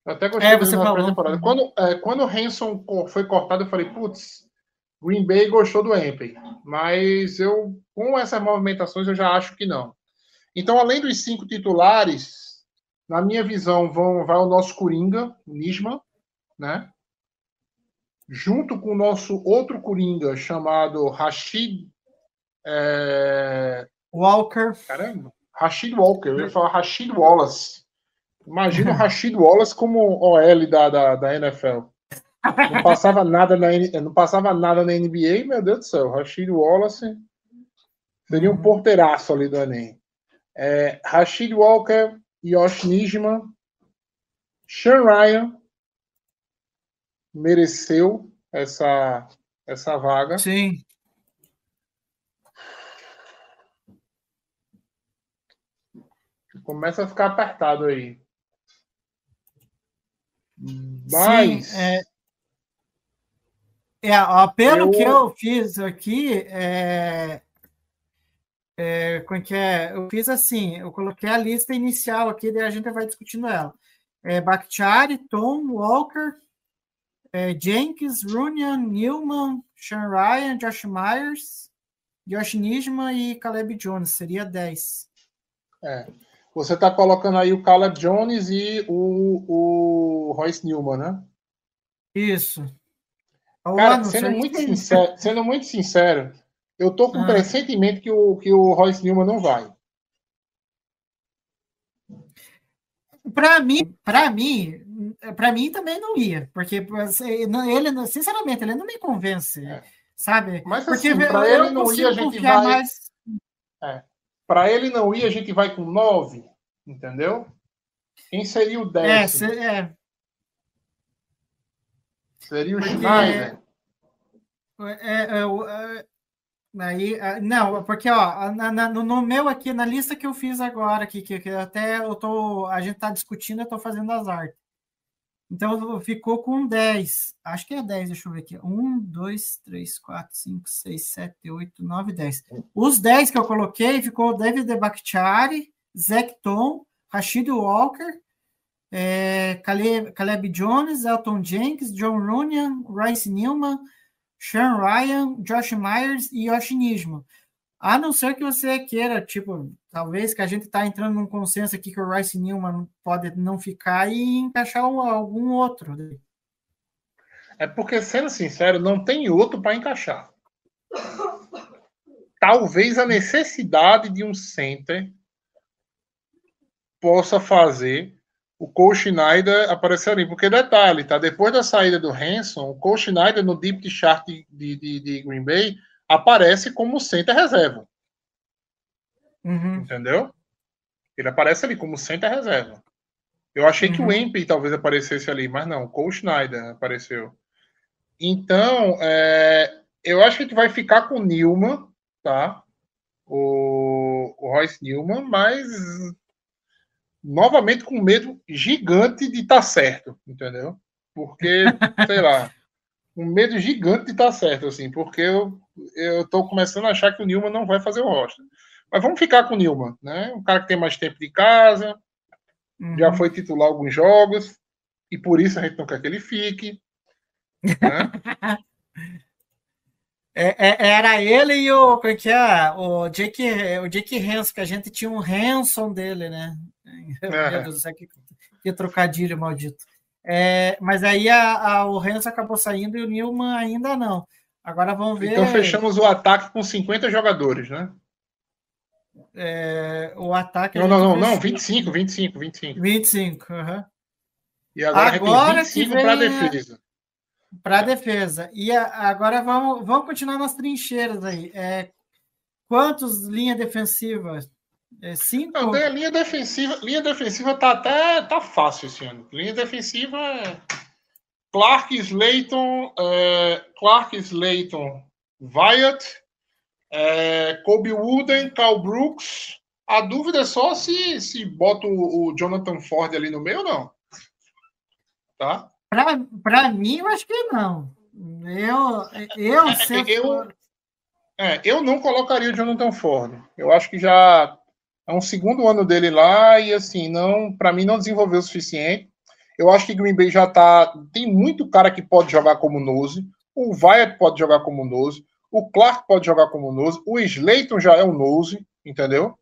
Eu até gostei É, dele na pré-temporada. Quando, é, quando o Hanson foi cortado, eu falei, putz, Green Bay gostou do Empey. Mas eu, com essas movimentações, eu já acho que não. Então, além dos cinco titulares, na minha visão, vão, vai o nosso Coringa, o Nisman, né? Junto com o nosso outro Coringa, chamado Rashid. é, Walker. Caramba. Rashid Walker, eu ia falar Rashid Wallace. Imagina o Rashid Wallace como OL da, da, da NFL. Não passava nada na não passava nada na NBA, meu Deus do céu. Rashid Wallace seria um porteiraço ali do Enem. É, Rashid Walker, Yosh Nijman, Sean Ryan mereceu essa, essa vaga. Sim. Começa a ficar apertado aí. Mas Sim, é, é, ó, pelo Eu- que eu fiz aqui, é, é, como é que é? Eu fiz assim, eu coloquei a lista inicial aqui, daí a gente vai discutindo ela. É, Bakhtiari, Tom, Walker, é, Jenkins, Runyan, Newman, Sean Ryan, Josh Myers, Josh Nisma e Caleb Jones. Seria 10. É. Você está colocando aí o Caleb Jones e o, o Royce Newman, né? Isso. Cara, sendo muito, sincero, sendo muito sincero, eu tô com ah. pressentimento que o, que o Royce Newman não vai. Para mim, para mim, para mim também não ia, porque ele, sinceramente, ele não me convence, é. sabe? Mas porque assim, para ele não ir, a gente vai. Mais... É. Para ele não ir, a gente vai com 9, entendeu? Quem seria o 10? É, é. Seria o porque... Schneider. É, é, é, Aí, ah, não, porque ó, na, na, no meu aqui, na lista que eu fiz agora, aqui, que, que até eu tô, a gente tá discutindo, eu tô fazendo as artes. Então ficou com 10. Acho que é 10, deixa eu ver aqui. 1, 2, 3, 4, 5, 6, 7, 8, 9, 10. Os 10 que eu coloquei ficou David Bakhtiari, Zach Tom, Rashid Walker, é, Caleb, Caleb Jones, Elton Jenkins, John Runyan, Rice Newman, Sean Ryan, Josh Myers e Yoshi Nismo. A não ser que você queira, tipo, talvez que a gente está entrando num consenso aqui que o Rice Newman pode não ficar e encaixar algum outro. É porque, sendo sincero, não tem outro para encaixar. Talvez a necessidade de um center possa fazer o Cole Schneider aparecer ali. Porque, detalhe, tá? Depois da saída do Hanson, o Cole Schneider no deep chart de, de, de Green Bay aparece como center reserva. Uhum. Entendeu? Ele aparece ali como center reserva. Eu achei uhum. que o uhum. talvez aparecesse ali, mas não, o Cole Schneider apareceu. Então, é, eu acho que a gente vai ficar com o Newman, tá? O, o Royce Newman, mas novamente com medo gigante de estar tá certo, entendeu? Porque, sei lá, um medo gigante de estar tá certo, assim, porque eu, eu tô começando a achar que o Nilman não vai fazer o roster. Mas vamos ficar com o Nilman, né? Um cara que tem mais tempo de casa, uhum. já foi titular alguns jogos, e por isso a gente não quer que ele fique. Né? É, é, era ele e o, como é que é? O Jake, o Jake Hanson, que a gente tinha um Hanson dele, né? Meu Deus do céu, que, que trocadilho maldito. É, mas aí a, a, o Hanson acabou saindo e o Newman ainda não. Agora vamos ver. Então fechamos o ataque com 50 jogadores, né? É, o ataque. Não, não, não, não, 25, 25, 25. 25, uhum. E agora, agora 25 para a defesa para a defesa. E a, agora vamos, vamos continuar nas trincheiras aí. É, quantos linha defensiva? É, cinco? A linha defensiva, linha defensiva tá até tá fácil esse ano. Linha defensiva é Clark Slayton, é, Clark Slayton, Wyatt, é, Kobe Wooden, Cal Brooks. A dúvida é só se, se bota o, o Jonathan Ford ali no meio ou não. Tá? Para mim, eu acho que não. Eu, eu, é, eu, é, eu não colocaria o Jonathan Ford. Eu acho que já é um segundo ano dele lá e assim, não, para mim não desenvolveu o suficiente. Eu acho que Green Bay já tá, tem muito cara que pode jogar como nose. O Wyatt pode jogar como nose, o Clark pode jogar como nose, o Slayton já é um nose, entendeu?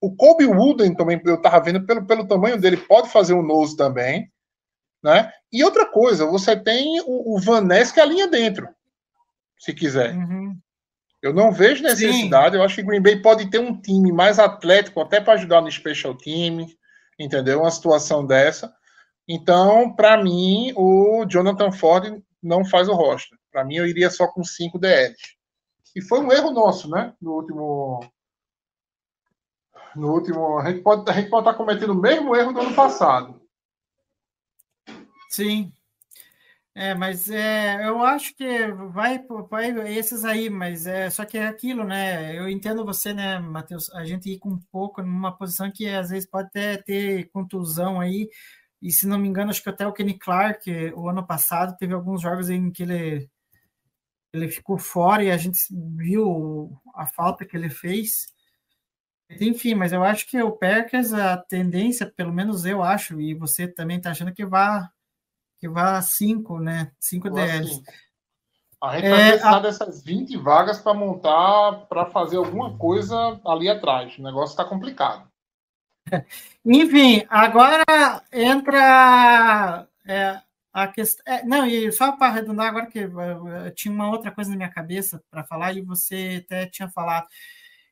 O Kobe Wooden também, eu tava vendo pelo, pelo tamanho dele, pode fazer um nose também. Né? E outra coisa, você tem o, o Van Ness que alinha dentro, se quiser. Uhum. Eu não vejo necessidade. Sim. Eu acho que Green Bay pode ter um time mais atlético, até para ajudar no special team, entendeu? Uma situação dessa. Então, para mim, o Jonathan Ford não faz o roster. Para mim, eu iria só com cinco DLs. E foi um erro nosso, né? No último. No último. A gente pode, a gente pode estar cometendo o mesmo erro do ano passado. Sim. É, mas é, eu acho que vai, vai esses aí, mas é só que é aquilo, né? Eu entendo você, né, Matheus? A gente ir com um pouco numa posição que às vezes pode até ter contusão aí. E se não me engano, acho que até o Kenny Clark, o ano passado, teve alguns jogos em que ele, ele ficou fora e a gente viu a falta que ele fez. Enfim, mas eu acho que o Packers, a tendência, pelo menos eu acho, e você também está achando que vai que vá 5, né? 5 DLs. A gente É, vai precisar a- dessas 20 vagas para montar, para fazer alguma coisa ali atrás. O negócio está complicado. Enfim, agora entra é, a questão. é, não, e só para arredondar, agora que eu, eu tinha uma outra coisa na minha cabeça para falar e você até tinha falado.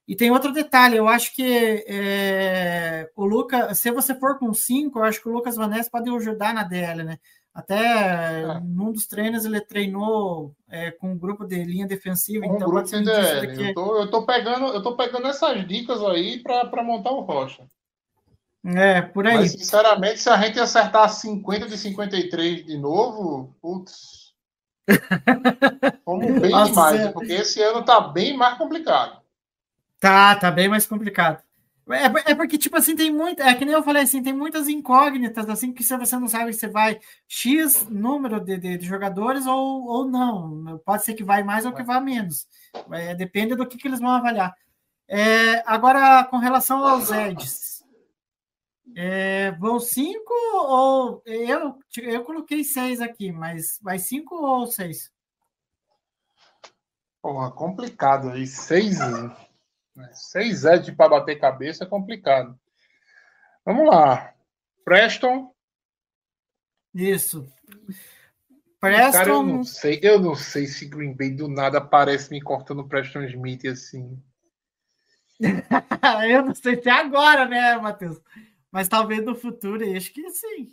E tem outro detalhe, eu acho que é, o Lucas, se você for com 5, eu acho que o Lucas Vanessa pode ajudar na DL, né? Até É. num dos treinos ele treinou é, com um grupo de linha defensiva, Um então grupo um indício de DL. que- Eu tô, eu tô pegando, eu tô pegando essas dicas aí para montar o Rocha. É, por aí. Mas, sinceramente, se a gente acertar 50 de 53 de novo, putz. Fomos bem Nossa, demais, né? porque esse ano tá bem mais complicado. Tá, tá bem mais complicado. É, é porque, tipo assim, tem muita. É que nem eu falei assim, tem muitas incógnitas, assim, que se você não sabe se vai X número de, de- de jogadores ou, ou não. Pode ser que vai mais ou que vá menos. É, depende do que, que eles vão avaliar. É, agora, com relação aos Eds. É, vão cinco ou. Eu, eu coloquei seis aqui, mas vai cinco ou seis? Porra, complicado aí. Seis, né? Seis Ed para bater cabeça é complicado. Vamos lá. Preston. Isso. Cara, eu Preston. não sei. Eu não sei se Green Bay do nada aparece me cortando Preston Smith assim. Eu não sei se é agora, né, Matheus? Mas talvez no futuro, eu acho que sim.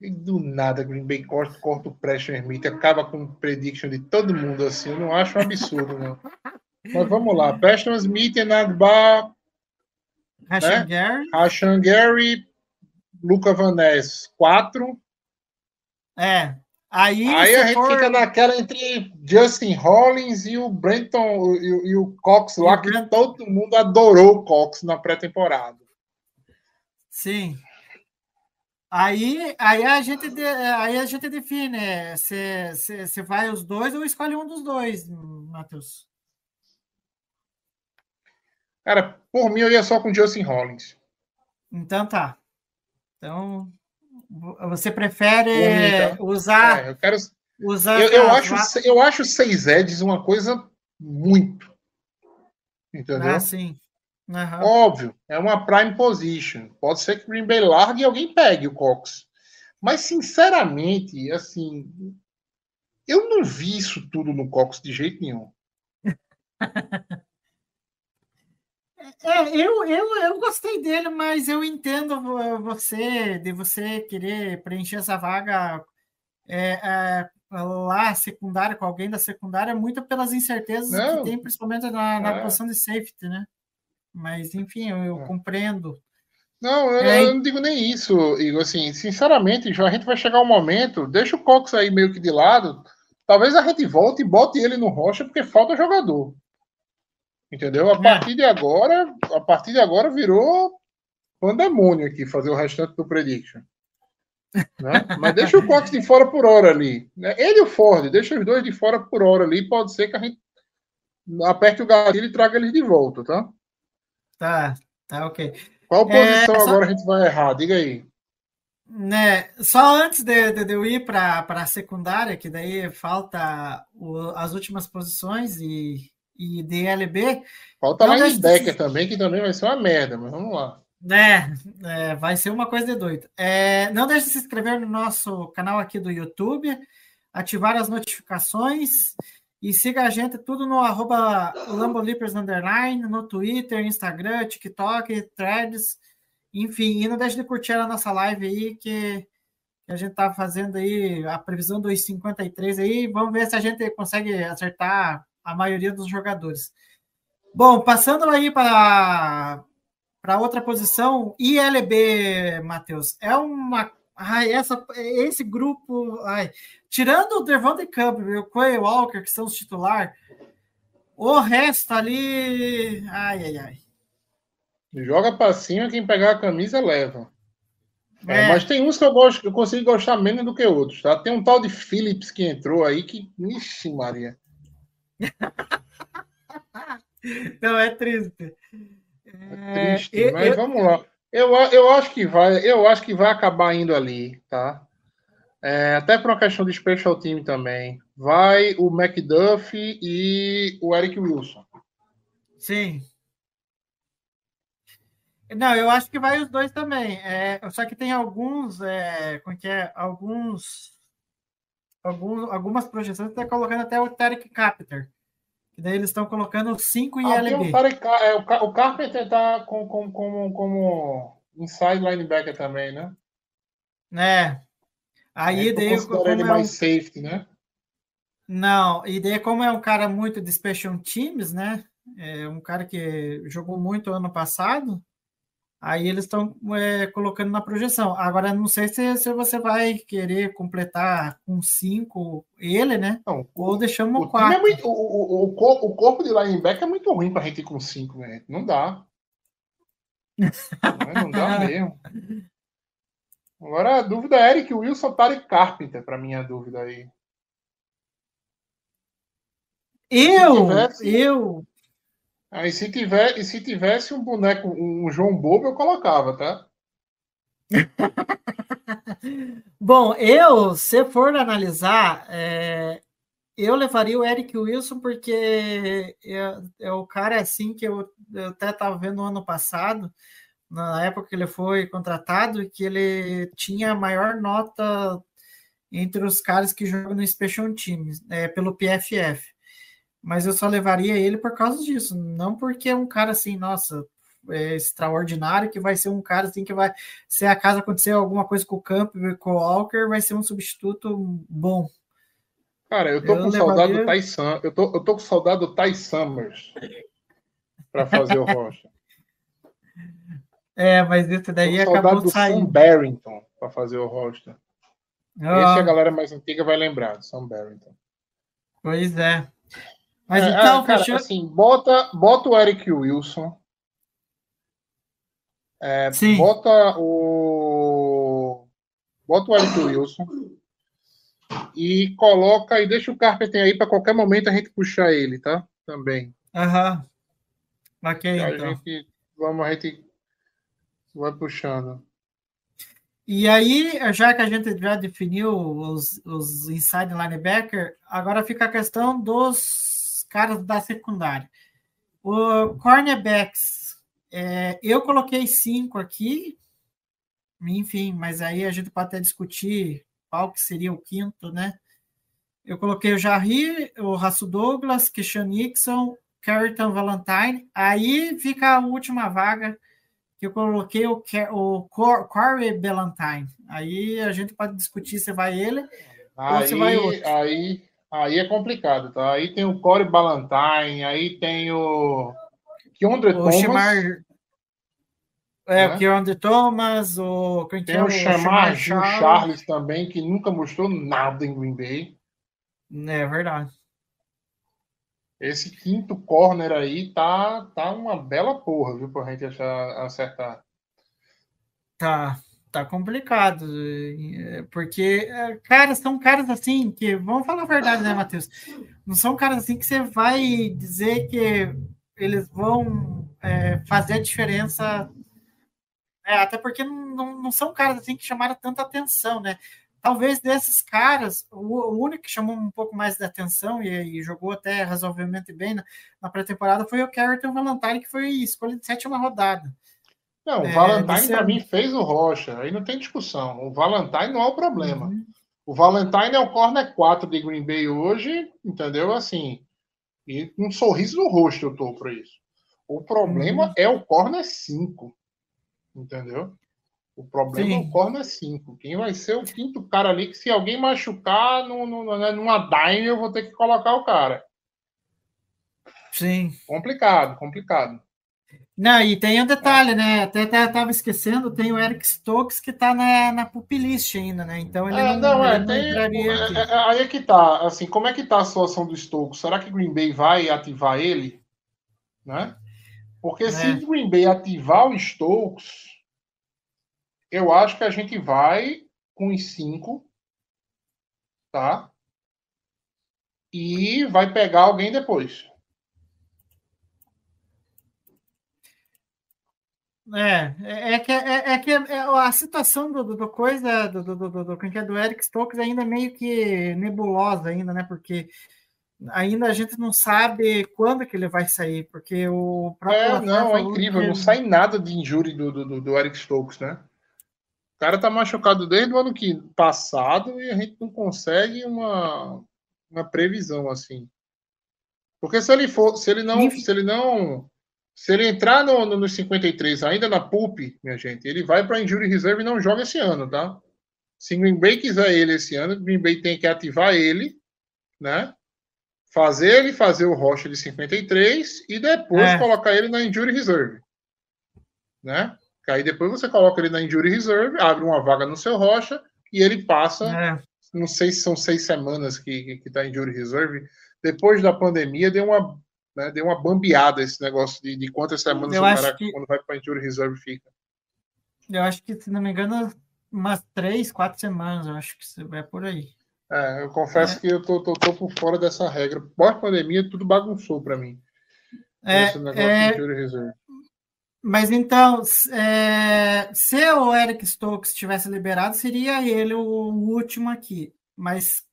E do nada, Green Bay corta, corta o Preston Smith, acaba com o prediction de todo mundo assim. Eu não acho um absurdo, não. Mas vamos lá. Preston Smith, Enadbar, Rashan Gary. Rashan Gary, Luca Van Ness, quatro. É. Aí, Aí a gente for- fica naquela entre Justin Hollins e o Brenton e, o- e o Cox lá, o que Brent- todo mundo adorou o Cox na pré-temporada. Sim. Aí, aí, a gente de- aí a gente define se, se, se vai os dois ou escolhe um dos dois, Matheus. Cara, por mim eu ia só com Justin Hollins. Então tá. Então, vo- você prefere mim, tá? usar. É, eu quero. usar Eu, eu acho, eu acho seis Eds uma coisa muito. Entendeu? Ah, sim. Aham. Óbvio, é uma prime position. Pode ser que o Green Bay largue e alguém pegue o Cox. Mas, sinceramente, assim, eu não vi isso tudo no Cox de jeito nenhum. É, eu, eu, eu gostei dele, mas eu entendo vo- você, de você querer preencher essa vaga é, é, lá, secundária, com alguém da secundária, muito pelas incertezas Não. que tem, principalmente na, na É. posição de safety, né? Mas, enfim, eu, eu É. compreendo. Não, eu, É, eu não digo nem isso, Igor. Assim, sinceramente, a gente vai chegar um momento, deixa o Cox aí meio que de lado. Talvez a gente volte e bote ele no rocha, porque falta jogador. Entendeu? A É. partir de agora, a partir de agora virou pandemônio aqui, fazer o restante do prediction. Né? Mas deixa o Cox de fora por hora ali. né? Ele e o Ford, deixa os dois de fora por hora ali. Pode ser que a gente aperte o gatilho e traga eles de volta, tá? Tá, tá ok. Qual É, posição só- agora a gente vai errar? Diga aí. Né, só antes de, de- de eu ir para a secundária, que daí falta o- as últimas posições e, e DLB, Falta Não, linebacker deixa- também, que também vai ser uma merda, mas vamos lá. né, é, vai ser uma coisa de doido. É, não deixe de se inscrever no nosso canal aqui do YouTube, ativar as notificações e siga a gente tudo no arroba Lambolipers Underline, no Twitter, Instagram, TikTok, Threads, enfim, e não deixe de curtir a nossa live aí, que que a gente tá fazendo aí a previsão dos 53 aí, vamos ver se a gente consegue acertar a maioria dos jogadores. Bom, passando aí para para outra posição, ILB, Matheus, é uma ai, essa esse grupo, ai, tirando o Devontae Campbell e o Quay Walker, que são os titular, o resto ali, ai ai ai. Joga pra cima, quem pegar a camisa leva. É, É. mas tem uns que eu gosto, eu consigo gostar menos do que outros, tá? Tem um tal de Phillips que entrou aí que. Ixi, Maria. Não é triste. É triste, eu- mas eu- vamos lá. Eu, eu acho que vai, eu acho que vai acabar indo ali, tá? É, até por uma questão de special team também. Vai o McDuff e o Eric Wilson. Sim. Não, eu acho que vai os dois também. É, só que tem alguns, é, como que é? Alguns, algumas projeções estão colocando até o Tarek Capter. Que daí eles estão colocando 5 em Ah, LB. o, Tarek, é, o, o Carpenter tá com, com, como, como inside linebacker também, né? né? Aí Eu daí, como ele é um, mais safety, né? não, e daí como é um cara muito de special teams, né? É um cara que jogou muito ano passado. Aí eles estão é, colocando na projeção. Agora, não sei se, se você vai querer completar com cinco ele, né? Não, Ou deixamos o, o time é quatro. muito, o, o, o, cor- o corpo de linebacker é muito ruim pra gente ir com 5, né? Não dá. Não, é? Não dá mesmo. Agora a dúvida é Eric Wilson, Tarek Carpenter, pra minha dúvida aí. Eu, tivesse- eu, Aí se, tiver, e se tivesse um boneco, um João Bobo, eu colocava, tá? bom, eu, se for analisar, é, eu levaria o Eric Wilson porque é, é o cara assim que eu, eu até estava vendo no ano passado, na época que ele foi contratado, que ele tinha a maior nota entre os caras que jogam no Special Teams, é, pelo PFF. Mas eu só levaria ele por causa disso, não porque é um cara assim, nossa, é extraordinário, que vai ser um cara assim que vai, se acaso acontecer alguma coisa com o Camp e com o Walker, vai ser um substituto bom. Cara, eu tô Eu com saudade do levaria- Ty Sam, eu tô, eu tô com saudade do Ty Summers pra fazer o Rocha. É, mas esse Tô daí com acabou saudade do Sam saindo. Barrington pra fazer o Rocha. Ah, Esse a galera mais antiga vai lembrar, Sam Barrington. Pois é. Mas É, então, cara, fechou. assim, bota, bota o Eric Wilson. É, Sim. bota o. Bota o Eric Wilson. E coloca e deixa o Carpenter aí para qualquer momento a gente puxar ele, tá? Também. Aham. Ok, a então. gente. Vamos, a gente vai puxando. E aí, já que a gente já definiu os, os inside linebacker, agora fica a questão dos caras da secundária. O cornerbacks, é, eu coloquei cinco aqui, enfim, mas aí a gente pode até discutir qual que seria o quinto, né? Eu coloquei o Jarry, o Raço Douglas, Christian Nixon, Carrington Valentine. Aí fica a última vaga que eu coloquei o, o Cor- Corey Ballantyne. Aí a gente pode discutir se vai ele. Ou você vai Aí, outro? aí, aí é complicado, tá? Aí tem o Corey Ballantyne, aí tem o Keondre Thomas, Shamar. É, né? o Keondre Thomas, o. quem tem o Chamar Gil Charles. Charles também, que nunca mostrou nada em Green Bay. É verdade. Esse quinto corner aí tá, tá uma bela porra, viu, pra gente achar, acertar. Tá, tá complicado. eh, Porque, eh, cara, são caras assim que, vamos falar a verdade, né, Matheus? Não são caras assim que você vai dizer que eles vão eh, fazer a diferença. né? até porque não, não, não são caras assim que chamaram tanta atenção, né? Talvez desses caras, o, o único que chamou um pouco mais de atenção e, e jogou até razoavelmente bem na, na pré-temporada foi o Carrington Valentine, que foi escolha de sétima rodada. Não, o É, Valentine você- pra mim fez o Rocha, aí não tem discussão. O Valentine não é o problema. Uhum. O Valentine é o corner 4 de Green Bay hoje, entendeu? Assim, e um sorriso no rosto eu tô por isso. O problema Uhum. é o corner 5, entendeu? O problema é Sim. o corner 5. Quem vai ser o quinto cara ali que se alguém machucar no, no, né, numa dime eu vou ter que colocar o cara. Sim. Complicado, complicado. Não, e tem um detalhe, né? Até estava esquecendo, tem o Eric Stokes que está na, na pupilist ainda, né? Então ele É, não, não, é, ele não tem, é, é, aí é que tá. Assim, como é que tá a situação do Stokes? Será que Green Bay vai ativar ele? Né? Porque se É. Green Bay ativar o Stokes, eu acho que a gente vai com os cinco, tá? E vai pegar alguém depois. É, é, é que, é, é que é- a situação do, do, do coisa do, do, do, do, é do Eric Stokes ainda é meio que nebulosa ainda, né? Porque ainda a gente não sabe quando que ele vai sair, porque o É, não, é incrível. que- Não sai nada de injury do, do, do- Eric Stokes, né? O cara tá machucado desde o ano que passado e a gente não consegue uma, uma previsão assim. Porque se ele for, se ele não, se ele não, se ele entrar no, no, nos 53 ainda na PUP, minha gente, ele vai para injury reserve e não joga esse ano, tá? Se Green Bay quiser ele esse ano, Green Bay tem que ativar ele, né? Fazer ele fazer o rocha de 53 e depois É. colocar ele na injury reserve, né? Aí depois você coloca ele na injury reserve, abre uma vaga no seu rocha e ele passa É, não sei se são seis semanas que, que, que tá em jury reserve. Depois da pandemia, deu uma, né, deu uma bambeada esse negócio de, de quantas semanas Eu o cara, que- quando vai para injury reserve, fica. eu acho que, se não me engano, umas três, quatro semanas, eu acho que isso é por aí. É, eu confesso que eu tô, tô, tô por fora dessa regra. Pós-pandemia, tudo bagunçou para mim. É, esse negócio é, de jury reserve. Mas então, é, se o Eric Stokes tivesse liberado, seria ele o último aqui. Mas.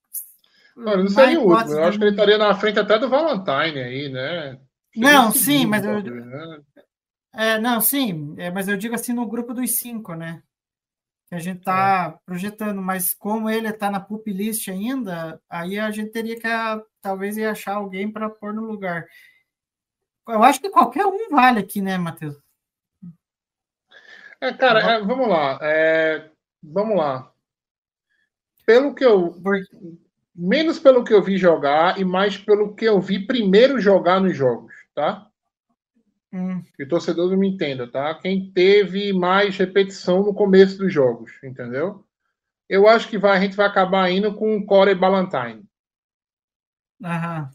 Não, ele não seria o último. Eu acho que ele estaria na frente até do Valentine aí, né? Não, Seria o sim, segundo, mas eu- talvez, né? É, não, sim, é, mas eu digo assim no grupo dos cinco, né? Que a gente tá É. projetando, mas como ele tá na pup list ainda, aí a gente teria que ah, talvez ir achar alguém para pôr no lugar. Eu acho que qualquer um vale aqui, né, Matheus? É, cara, é, vamos lá. é, vamos lá. Pelo que eu, menos pelo que eu vi jogar e mais pelo que eu vi primeiro jogar nos jogos, tá? hum, Que o torcedor não me entenda, tá? Quem teve mais repetição no começo dos jogos, entendeu? Eu acho que vai, a gente vai acabar indo com o Corey Ballantyne. Aham.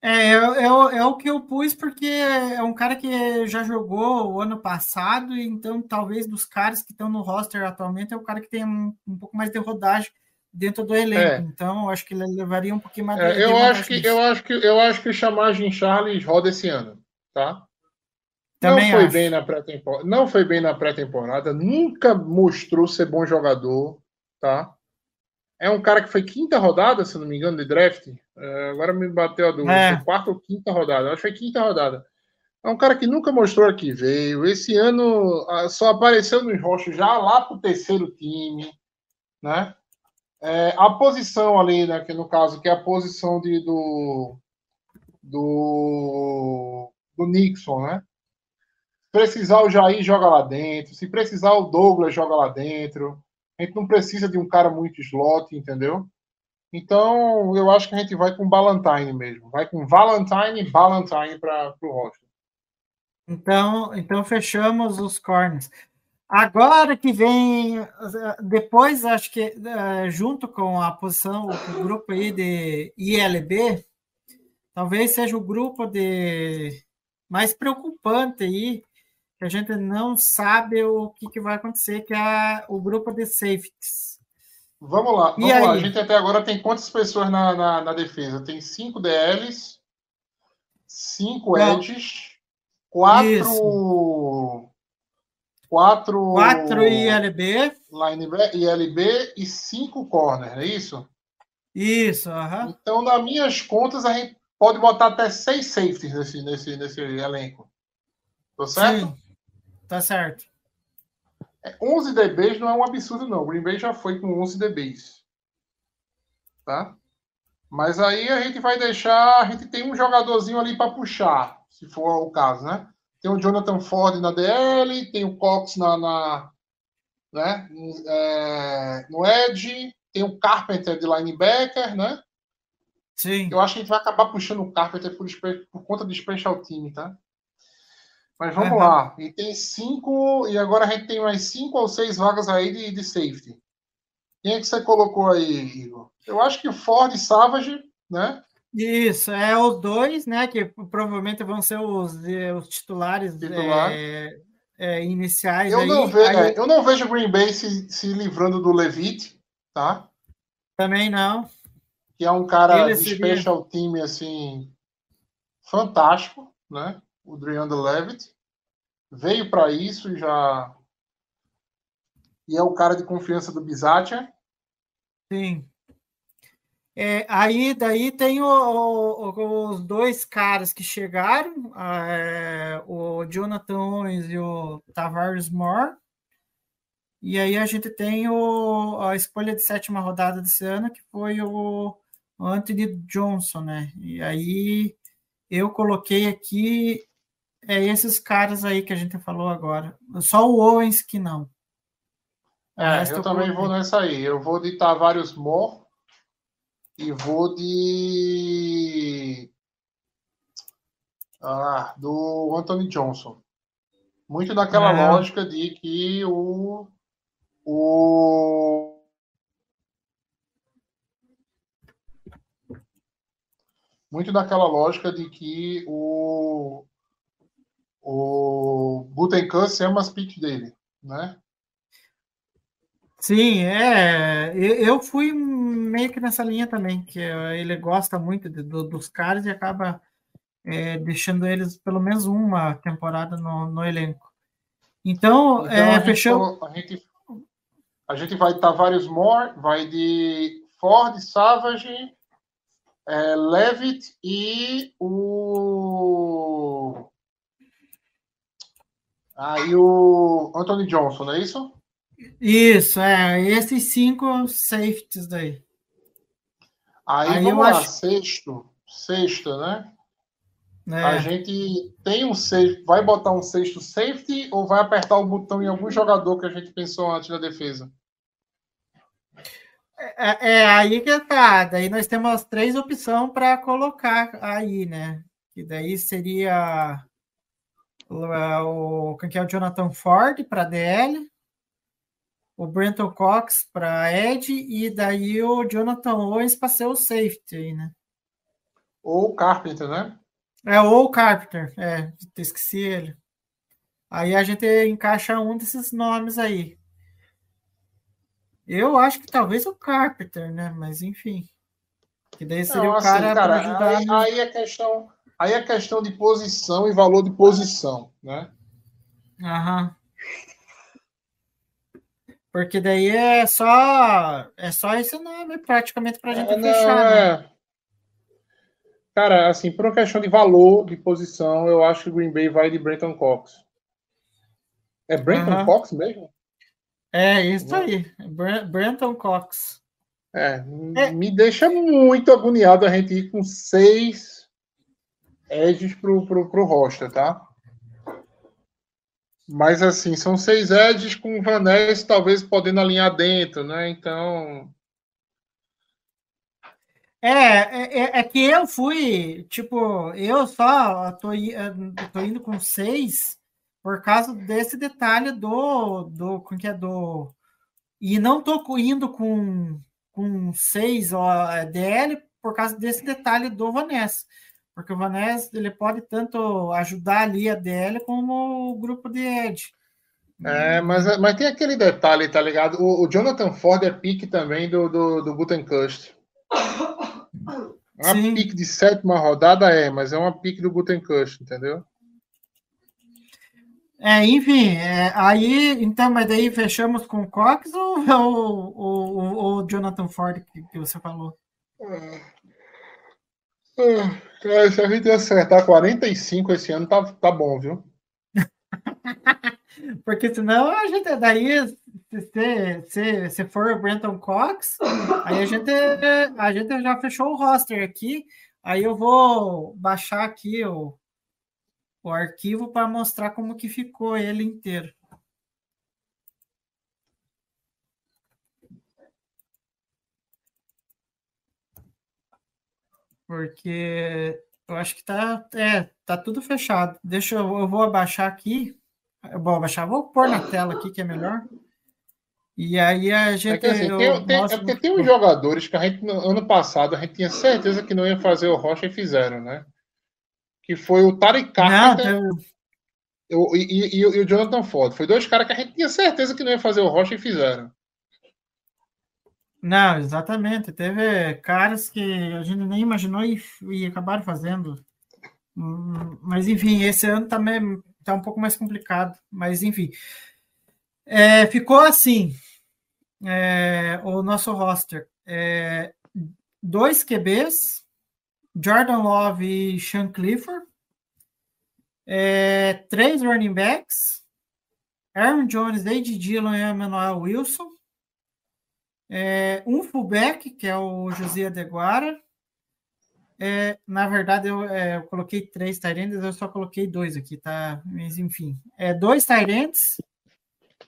É, é, é o- é o que eu pus porque é um cara que já jogou o ano passado, e então talvez dos caras que estão no roster atualmente é o cara que tem um, um pouco mais de rodagem dentro do elenco. É. Então, eu acho que ele levaria um pouquinho mais É, de, eu, acho que, eu, acho que, eu acho que o Chamagem Charles roda esse ano, tá? Também não foi acho. bem na pré-temporada. Não foi bem na pré-temporada. Nunca mostrou ser bom jogador, tá? É um cara que foi quinta rodada, se não me engano, de draft. É, agora me bateu a dúvida. É. Quarta ou quinta rodada. Acho que foi quinta rodada. É um cara que nunca mostrou que veio. Esse ano ah, só apareceu nos roxos já lá pro terceiro time, né? É, a posição ali, né, que no caso, que é a posição de, do, do, do Nixon, né? precisar o Jair joga lá dentro, se precisar o Douglas joga lá dentro. A gente não precisa de um cara muito slot, entendeu? Então, eu acho que a gente vai com Valentine mesmo. Vai com Valentine e Valentine para o roster. Então, então fechamos os corners. Agora que vem, depois acho que eh, junto com a posição, o grupo aí de ILB, talvez seja o grupo de mais preocupante aí, que a gente não sabe o que, que vai acontecer, que é o grupo de safeties. Vamos lá, vamos lá. A gente até agora tem quantas pessoas na, na, na defesa? Tem cinco DLs, cinco edges, quatro. Isso. Quatro. Quatro ILB, ILB e cinco corner, é isso? isso, aham. Então, nas minhas contas, a gente pode botar até seis safeties nesse, nesse, nesse elenco. Tá certo? Sim, tá certo. 11 DBs não é um absurdo, não. O Green Bay já foi com 11 DBs. Tá? Mas aí a gente vai deixar. A gente tem um jogadorzinho ali para puxar, se for o caso, né? Tem o Jonathan Ford na DL, tem o Cox na. na né? É, no Edge, tem o Carpenter de linebacker, né? Sim. Eu acho que a gente vai acabar puxando o Carpenter por, por conta do special team, tá? Mas vamos Aham. lá. E tem cinco. E agora a gente tem mais cinco ou seis vagas aí de, de safety. Quem é que você colocou aí, Igor? Eu acho que o Ford e Savage, né? Isso, é os dois, né? Que provavelmente vão ser os, eh, os titulares Titular. eh, eh, iniciais. Eu aí. não, ve Aí é, eu não vejo o Green Bay se, se livrando do Levitt, tá? Também não. Que é um cara Ele de seria- special team, assim, fantástico, né? O Dreander Levitt. veio para isso e já. E é o cara de confiança do Bizatia. Sim. É, aí daí tem o- o- os dois caras que chegaram, é, o Jonathan Owens e o Tavares Moore. E aí a gente tem o, a escolha de sétima rodada desse ano, que foi o Anthony Johnson, né? E aí eu coloquei aqui é, esses caras aí que a gente falou agora. Só o Owens que não. É, eu também coloquei. vou nessa aí. Eu vou de Tavares Moore e vou de. Ah, do Anthony Johnson. Muito naquela É. lógica de que o. O. Muito naquela lógica de que o. O Butenkus é umas piques dele, né? Sim, é. Eu, fui meio que nessa linha também, que eh, ele gosta muito de- do- dos caras e acaba eh, deixando eles pelo menos uma temporada no, no elenco. Então, Então, eh, a, gente, fechou. a, gente, a gente vai de Tavares Moore, vai de Ford, Savage, é, Levitt e o. Aí o Anthony Johnson, não é isso? Isso, é. Esses cinco safeties daí. Aí, Aí vamos lá, acho- sexto. Sexto, né? né? A gente tem um sexto. Vai botar um sexto safety ou vai apertar o botão em algum jogador que a gente pensou antes da defesa? É, é aí que tá. Daí nós temos três opções para colocar aí, né? Que daí seria o, o, quem que é o Jonathan Ford para DL, o Brenton Cox para Ed e daí o Jonathan Owens para ser o safety né? Ou o Carpenter, né? É ou o Carpenter, é, esqueci ele. Aí a gente encaixa um desses nomes aí. Eu acho que talvez o Carpenter, né? Mas enfim. Que daí seria Não, o assim, cara, para cara, ajudar. aí, no- aí é questão, aí é questão de posição e valor de posição, né? Aham. Porque daí é só é só esse nome praticamente para a gente É, não, fechar, né? é. Cara, assim, por uma questão de valor de posição, eu acho que o Green Bay vai de Brenton Cox. É Brenton. Cox mesmo? É isso aí. Bre- Brenton Cox. É, É. me deixa muito agoniado a gente ir com seis edges pro, pro, pro roster, tá? Mas assim, são seis edges com o Vanessa talvez podendo alinhar dentro, né? Então, É, é, é- é que eu fui, tipo, eu só tô, tô indo com seis por causa desse detalhe do, do, como que é, do, e não tô indo com, com seis ó, é, DL por causa desse detalhe do Vanessa, porque o Vanessa, ele pode tanto ajudar ali a DL como o grupo de Ed. é, mas, mas tem aquele detalhe, tá ligado? O, o Jonathan Ford é pique também do, do, do Gutenkust. Uma Sim. pique de sétima rodada é, mas é uma pique do Gutenkust, entendeu? É, enfim, é, aí, então, mas daí fechamos com o Cox ou o, o, Jonathan Ford que, que você falou? Ah, se a gente acertar 45 esse ano, tá, tá bom, viu? Porque senão a gente, daí, se, se, se, for o Brenton Cox, aí a gente, a gente já fechou o roster aqui, aí eu vou baixar aqui o, o arquivo para mostrar como que ficou ele inteiro. Porque eu acho que tá, é, tá tudo fechado. Deixa eu, eu vou abaixar aqui. Eu vou abaixar, vou pôr na tela aqui que é melhor. E aí a É, gente. que, assim, eu tem, tem- é porque tem uns jogadores que a gente, no ano passado, a gente tinha certeza que não ia fazer o Rocha e fizeram, né? Que foi o Tarek Não, Carpenter tem- o- e, e- e e o Jonathan Ford. Foi dois caras que a gente tinha certeza que não ia fazer o Rocha e fizeram. Não, exatamente. Teve caras que a gente nem imaginou e, e acabaram fazendo. Hum, Mas enfim, esse ano também tá um pouco mais complicado, mas enfim. É, ficou assim é, o nosso roster. É, dois QBs, Jordan Love e Sean Clifford. É, três running backs, Aaron Jones, David Dillon e Emmanuel Wilson. É, um fullback, que é o José Adeguara. É, na verdade, eu, é, eu coloquei três Tyrants, eu só coloquei dois aqui, tá? Mas enfim, é, dois Tyrants,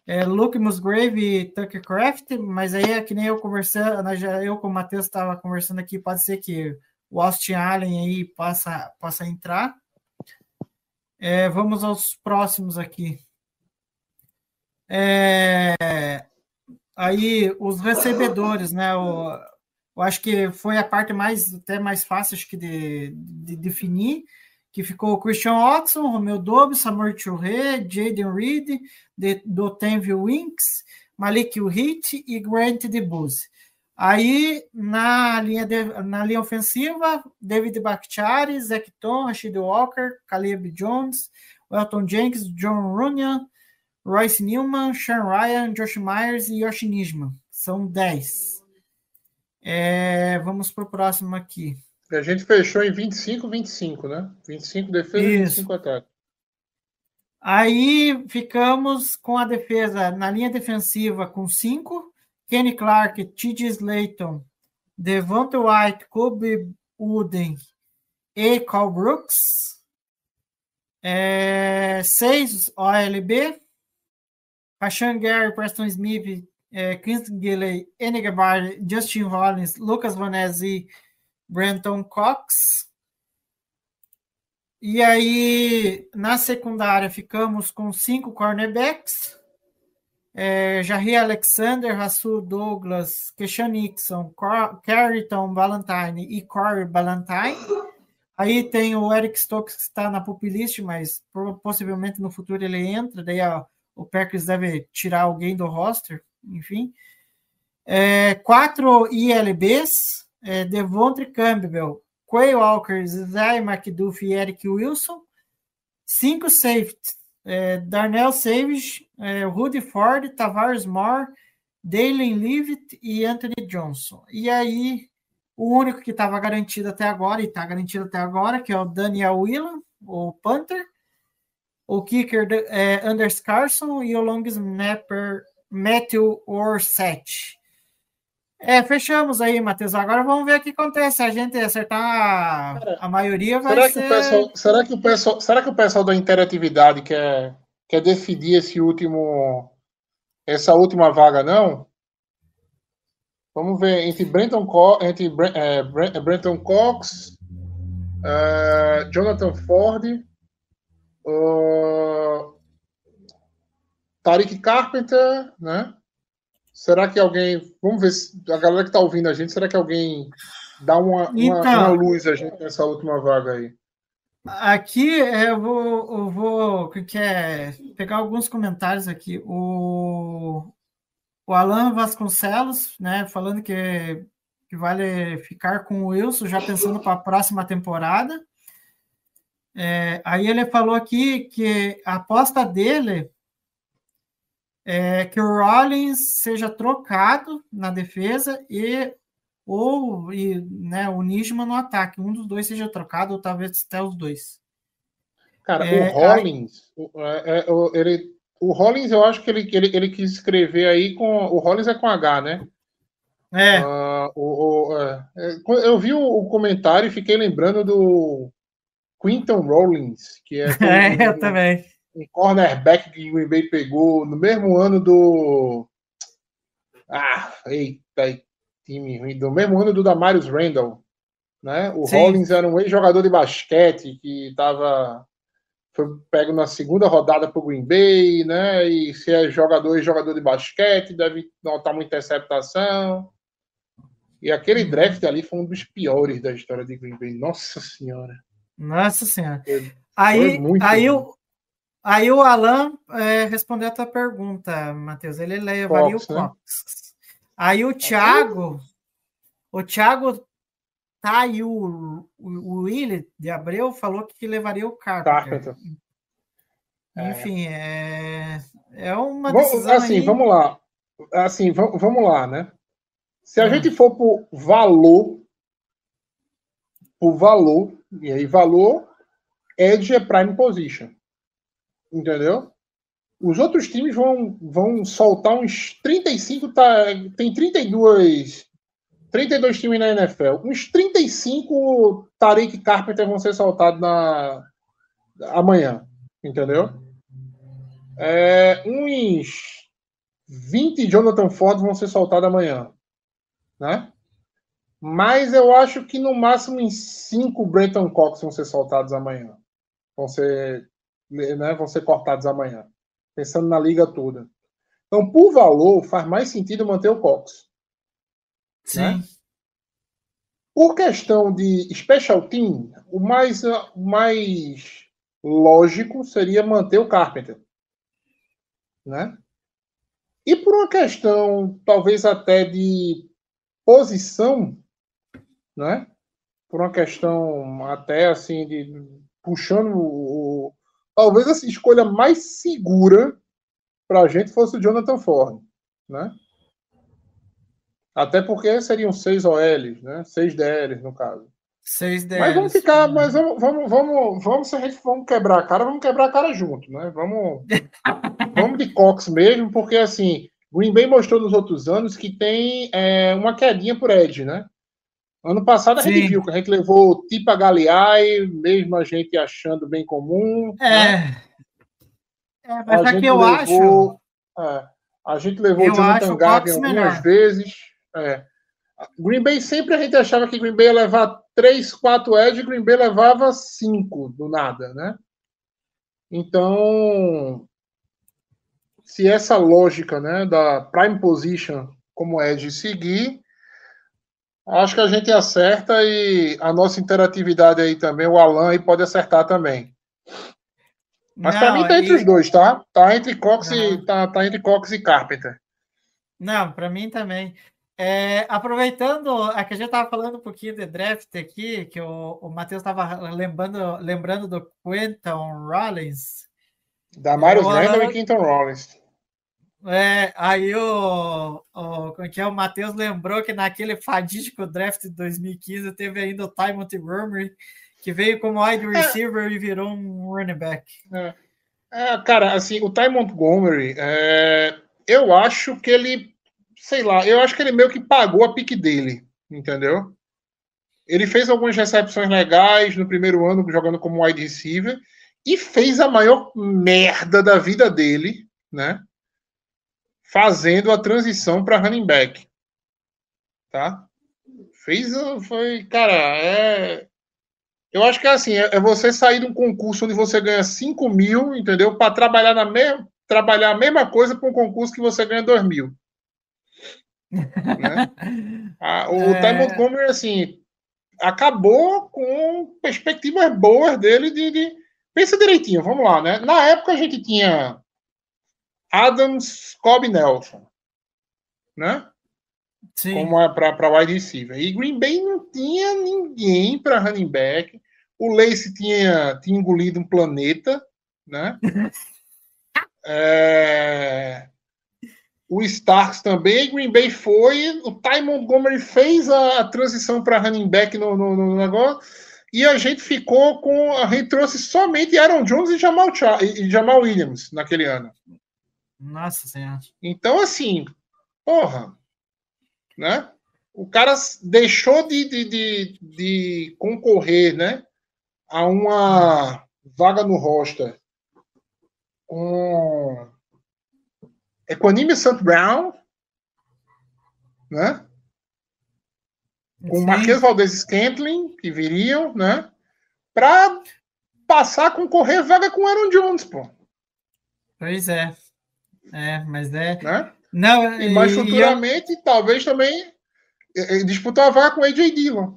é, Luke Musgrave e Tucker Craft, mas aí é que nem eu conversando, né, eu com o Matheus estava conversando aqui, pode ser que o Austin Allen aí possa, possa entrar. É, vamos aos próximos aqui. É, aí os recebedores, né? O, eu acho que foi a parte mais até mais fácil acho que de, de definir, que ficou o Christian Watson, Romeu Dobbs, Samuel Churré, Jaden Reed, de, do Tenville Winks, Malik Hit e Grant DeBuse. Aí, na linha, de, na linha ofensiva, David Bakhtiari, Zach Tom, Rashid Walker, Caleb Jones, Welton Jenkins, John Runyan, Royce Newman, Sean Ryan, Josh Myers e Yoshi Nijman. São 10. É, vamos para o próximo aqui. A gente fechou em 25, 25, né? 25 defesa e 25 ataque. Aí ficamos com a defesa na linha defensiva com 5. Kenny Clark, T.J. Slayton, Devonta White, Kobe Wooden e Carl Brooks. É, seis OLB. Rashan Gary, Preston Smith, é, Chris Gilley, Enegabar, Justin Rollins, Lucas Vanese e Brenton Cox. E aí, na secundária, ficamos com cinco cornerbacks. É, Alexander, Rassul Douglas, Keshan Nixon, Carrington Valentine e Corey Valentine. Aí tem o Eric Stokes que está na pupilist, mas possivelmente no futuro ele entra. Daí ó, o Packers deve tirar alguém do roster, enfim. É, quatro ILBs, é, Devontre Campbell, Quay Walker, Zay McDuff e Eric Wilson. Cinco safeties, é, Darnell Savage, é, Rudy Ford, Tavares Moore, Dalen Leavitt e Anthony Johnson. E aí, o único que estava garantido até agora, e está garantido até agora, que é o Daniel Whelan, o Panther, o kicker é Anders Carson e o long snapper Matthew Orset. É, fechamos aí, Matheus. Agora vamos ver o que acontece. Se a gente acertar Cara, a maioria, vai será ser... Que o pessoal, será, que o pessoal, será que o pessoal da interatividade quer, quer decidir esse último, essa última vaga, não? Vamos ver entre Brenton, Co entre, é, Brenton Cox, uh, Jonathan Ford, Uh, Tariq Carpenter, né? Será que alguém. Vamos ver se a galera que está ouvindo a gente, será que alguém dá uma, então, uma, uma, luz a gente nessa última vaga aí? Aqui eu vou, eu vou que é, pegar alguns comentários aqui. O, o Alan Vasconcelos, né, falando que, que vale ficar com o Wilson, já pensando para a próxima temporada. É, aí ele falou aqui que a aposta dele é que o Rollins seja trocado na defesa e ou e, né, o Nijman no ataque. Um dos dois seja trocado, ou talvez até os dois. Cara, é, o Rollins, aí... É, é, ele, o Rollins, eu acho que ele, ele, ele quis escrever aí com. O Rollins é com H, né? É. Uh, o, o, é, eu vi o, o comentário e fiquei lembrando do Quinton Rollins, que é, é eu um, também. um cornerback que o Green Bay pegou no mesmo ano do. Ah, eita, time ruim. Do mesmo ano do Damarius Randall. Né? O Sim. Rollins era um ex-jogador de basquete que estava foi pego na segunda rodada para o Green Bay, né? E se é jogador e jogador de basquete, deve notar uma interceptação. E aquele draft ali foi um dos piores da história de Green Bay. Nossa Senhora. Nossa Senhora. aí, aí, o, aí o Alan é, respondeu a tua pergunta, Matheus. Ele levaria o Cox. Né? Aí o Thiago, o Thiago tá aí, o, o, o Willi de Abreu falou que levaria o Carpenter. Carpenter. Enfim, é, é uma decisão assim, aí- vamos lá. Assim, va- vamos lá, né? Se a Hum. gente for por valor, por valor, e aí valor, Edge é prime position. Entendeu? Os outros times vão, vão soltar uns 35, tá, tem 32, 32 times na NFL. Uns 35 Tariq Carpenter vão ser soltados na, amanhã. Entendeu? É, uns 20 Jonathan Ford vão ser soltados amanhã. Né? Mas eu acho que no máximo em 5 Brenton Cox vão ser soltados amanhã. Vão ser, né, vão ser cortados amanhã. Pensando na liga toda. Então, por valor, faz mais sentido manter o Cox. Sim. né? Por questão de special team, o mais, o mais lógico seria manter o Carpenter. Né? E por uma questão, talvez até de posição, né? por uma questão até assim, de puxando o. talvez a escolha mais segura para a gente fosse o Jonathan Ford. Né? Até porque seriam seis OLs, né? Seis DLs, no caso. Seis Mas DLs. vamos ficar, mas vamos, vamos, vamos, vamos, se a gente vamos quebrar a cara, vamos quebrar a cara junto, né? Vamos, vamos de Cox mesmo, porque assim, Green Bay mostrou nos outros anos que tem é, uma quedinha por Edge, né? Ano passado a gente Sim. viu que a gente levou o Tipa Galeai, mesmo a gente achando bem comum. né? É. É, mas A aqui gente eu acho. levou- é, a gente levou Eu o Jonathan acho Cox algumas melhor. vezes. É. Green Bay sempre a gente achava que Green Bay ia levar 3, 4 edge, Green Bay levava 5 do nada, né? Então, se essa lógica, né, da prime position como edge seguir, acho que a gente acerta e a nossa interatividade aí também, o Alan aí pode acertar também. Mas para Não, mim tá entre e- os dois, tá? Tá entre Cox e Aham. tá, tá entre Cox e Carpenter. Não, para mim também. É, aproveitando, a que a gente estava falando um pouquinho de draft aqui, que o, o Matheus estava lembrando, lembrando do Quentin Rollins. Da Marius Randall e Quinton Rollins. É, aí o, o, como é que é? o Matheus lembrou que naquele fadídico draft de 2015 teve ainda o Ty Montgomery, que veio como wide receiver e virou um running back. É, cara, assim, o Ty Montgomery, é, eu acho que ele, sei lá, eu acho que ele meio que pagou a pique dele, entendeu? Ele fez algumas recepções legais no primeiro ano jogando como wide receiver e fez a maior merda da vida dele, né? Fazendo a transição para running back, tá? Fez, a- foi, cara, é, eu acho que é assim, é é você sair de um concurso onde você ganha 5 mil, entendeu? Para trabalhar na mesma, trabalhar a mesma coisa para um concurso que você ganha 2 mil. Né? Ah, o É. Ty Montgomery, assim, acabou com perspectivas boas dele de, de- Pensa direitinho, vamos lá, né? Na época a gente tinha Adams, Cobb Nelson, né? Sim. como é para wide receiver. E Green Bay não tinha ninguém para running back. O Lace tinha, tinha engolido um planeta, né? É, O Starks também, Green Bay foi, o Ty Montgomery fez a, a transição para running back no, no- no negócio, e a gente ficou com. A gente trouxe somente Aaron Jones e Jamal, e Jamal Williams naquele ano. Nossa Senhora. Então, assim, porra, né? O cara deixou de, de, de, de concorrer, né? A uma vaga no roster com Equanime St. Brown, né? Com. Marquês Valdez Scantling, que viriam, né? Para passar a concorrer vaga com Aaron Jones, pô, Pois é. É, mas é. né? Não, E mais e eu- futuramente, talvez também disputar a vaga com AJ Dillon,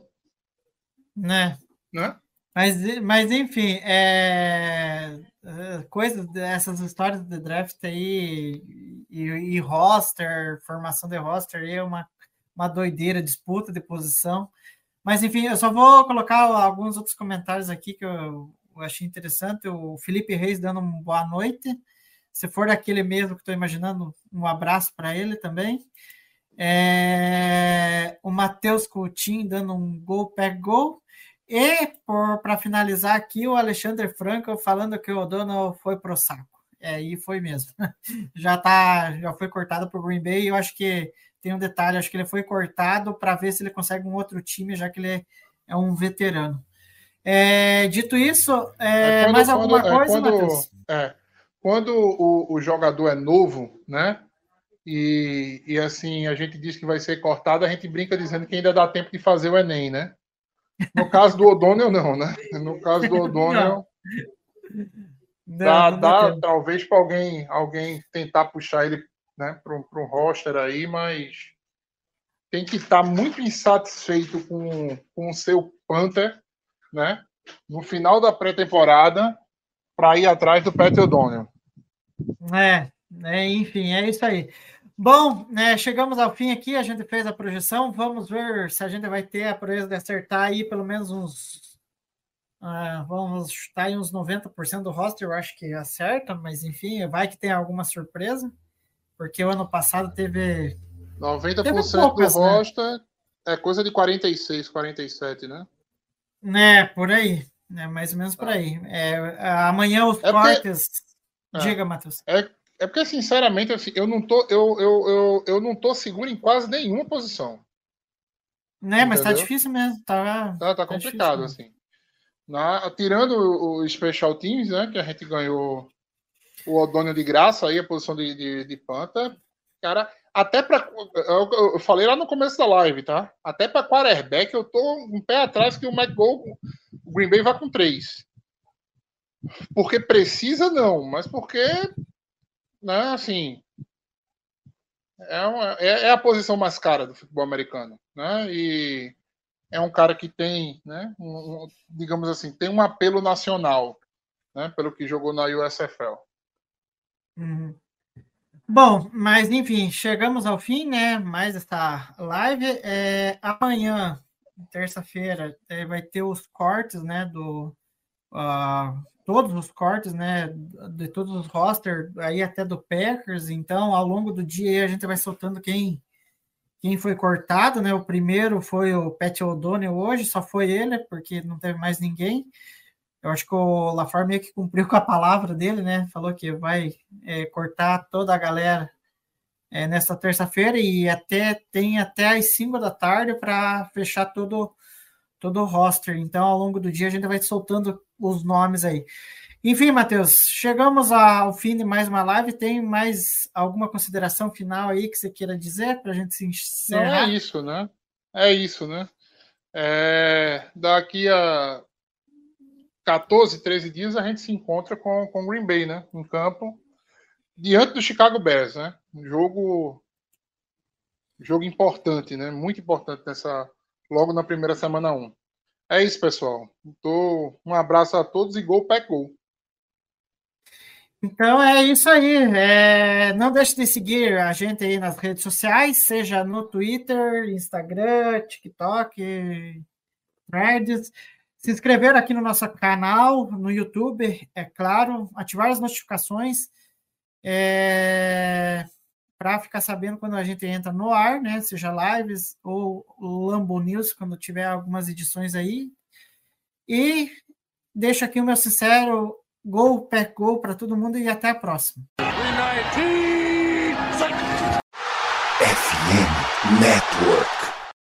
né? né? Mas, mas enfim, é, é, coisas dessas histórias de draft aí e, e roster, formação de roster aí é uma, uma doideira, disputa de posição. Mas enfim, eu só vou colocar alguns outros comentários aqui que o, eu achei interessante. O Felipe Reis dando uma boa noite. Se for daquele mesmo que estou imaginando, um abraço para ele também. É, o Matheus Coutinho dando um gol, pega gol. E, para finalizar aqui, o Alexandre Franco falando que o dono foi pro saco. É, e foi mesmo. já tá, já foi cortado por Green Bay. Eu acho que tem um detalhe, acho que ele foi cortado para ver se ele consegue um outro time, já que ele é, é um veterano. É, dito isso, é, é quando, mais alguma quando, é, coisa, quando, Matheus? Quando o, o, jogador é novo, né? E, e assim, a gente diz que vai ser cortado, a gente brinca dizendo que ainda dá tempo de fazer o Enem, né? No caso do O'Donnell, não, né? No caso do O'Donnell. Dá, não dá talvez para alguém, alguém tentar puxar ele né, para um roster aí, mas tem que estar muito insatisfeito com, com o seu Panther, né? No final da pré-temporada, para ir atrás do Pat O'Donnell. É, é, enfim, é isso aí. Bom, né, chegamos ao fim aqui, a gente fez a projeção, vamos ver se a gente vai ter a proeza de acertar aí pelo menos uns. Uh, vamos chutar aí uns 90% do roster, eu acho que acerta, mas enfim, vai que tem alguma surpresa, porque o ano passado teve. 90% teve poucas, do né? roster né? é coisa de 46, 47, né? É, por aí. É mais ou menos por tá. aí. É, amanhã os é cortes. Porque... Diga, Matheus. É, é porque, sinceramente, assim, eu não tô, eu, eu, eu, eu não tô seguro em quase nenhuma posição. Né, mas tá difícil mesmo. Tá, tá, tá complicado, difícil, assim. Na, tirando o Special Teams, né? Que a gente ganhou o Odônio de graça aí, a posição de, de, de Panta. Cara, até para eu, eu, falei lá no começo da live, tá? Até para quarterback eu tô um pé atrás que o McGowan, o Green Bay vai com três. Porque precisa não, mas porque né, assim, é, uma, é, é, a posição mais cara do futebol americano, né? E é um cara que tem, né, um, um, digamos assim, tem um apelo nacional, né, pelo que jogou na USFL. Uhum. Bom, mas enfim, chegamos ao fim, né? Mais essa live. É, amanhã, terça-feira, é, vai ter os cortes, né? Do uh, todos os cortes, né, de todos os rosters, aí até do Packers, então ao longo do dia a gente vai soltando quem quem foi cortado, né, o primeiro foi o Pat O'Donnell hoje, só foi ele, porque não teve mais ninguém, eu acho que o LaFar meio que cumpriu com a palavra dele, né, falou que vai é, cortar toda a galera é, nesta terça-feira e até tem até às 5 da tarde para fechar todo todo o roster. Então, ao longo do dia, a gente vai soltando os nomes aí. Enfim, Matheus, chegamos ao fim de mais uma live. Tem mais alguma consideração final aí que você queira dizer para a gente se encerrar? Não, é isso, né? É isso, né? É, daqui a 14, 13 dias a gente se encontra com o Green Bay, né? Em campo, diante do Chicago Bears, né? Um jogo, jogo importante, né? Muito importante nessa, logo na primeira semana 1. É isso, pessoal. Tô... Um abraço a todos e gol, pé gol. Então é isso aí. É, não deixe de seguir a gente aí nas redes sociais, seja no Twitter, Instagram, TikTok, Threads. Se inscrever aqui no nosso canal, no YouTube, é claro, ativar as notificações. É, para ficar sabendo quando a gente entra no ar, né? Seja lives ou Lambo News, quando tiver algumas edições aí. E deixo aqui o meu sincero gol, pé gol para todo mundo e até a próxima. FM.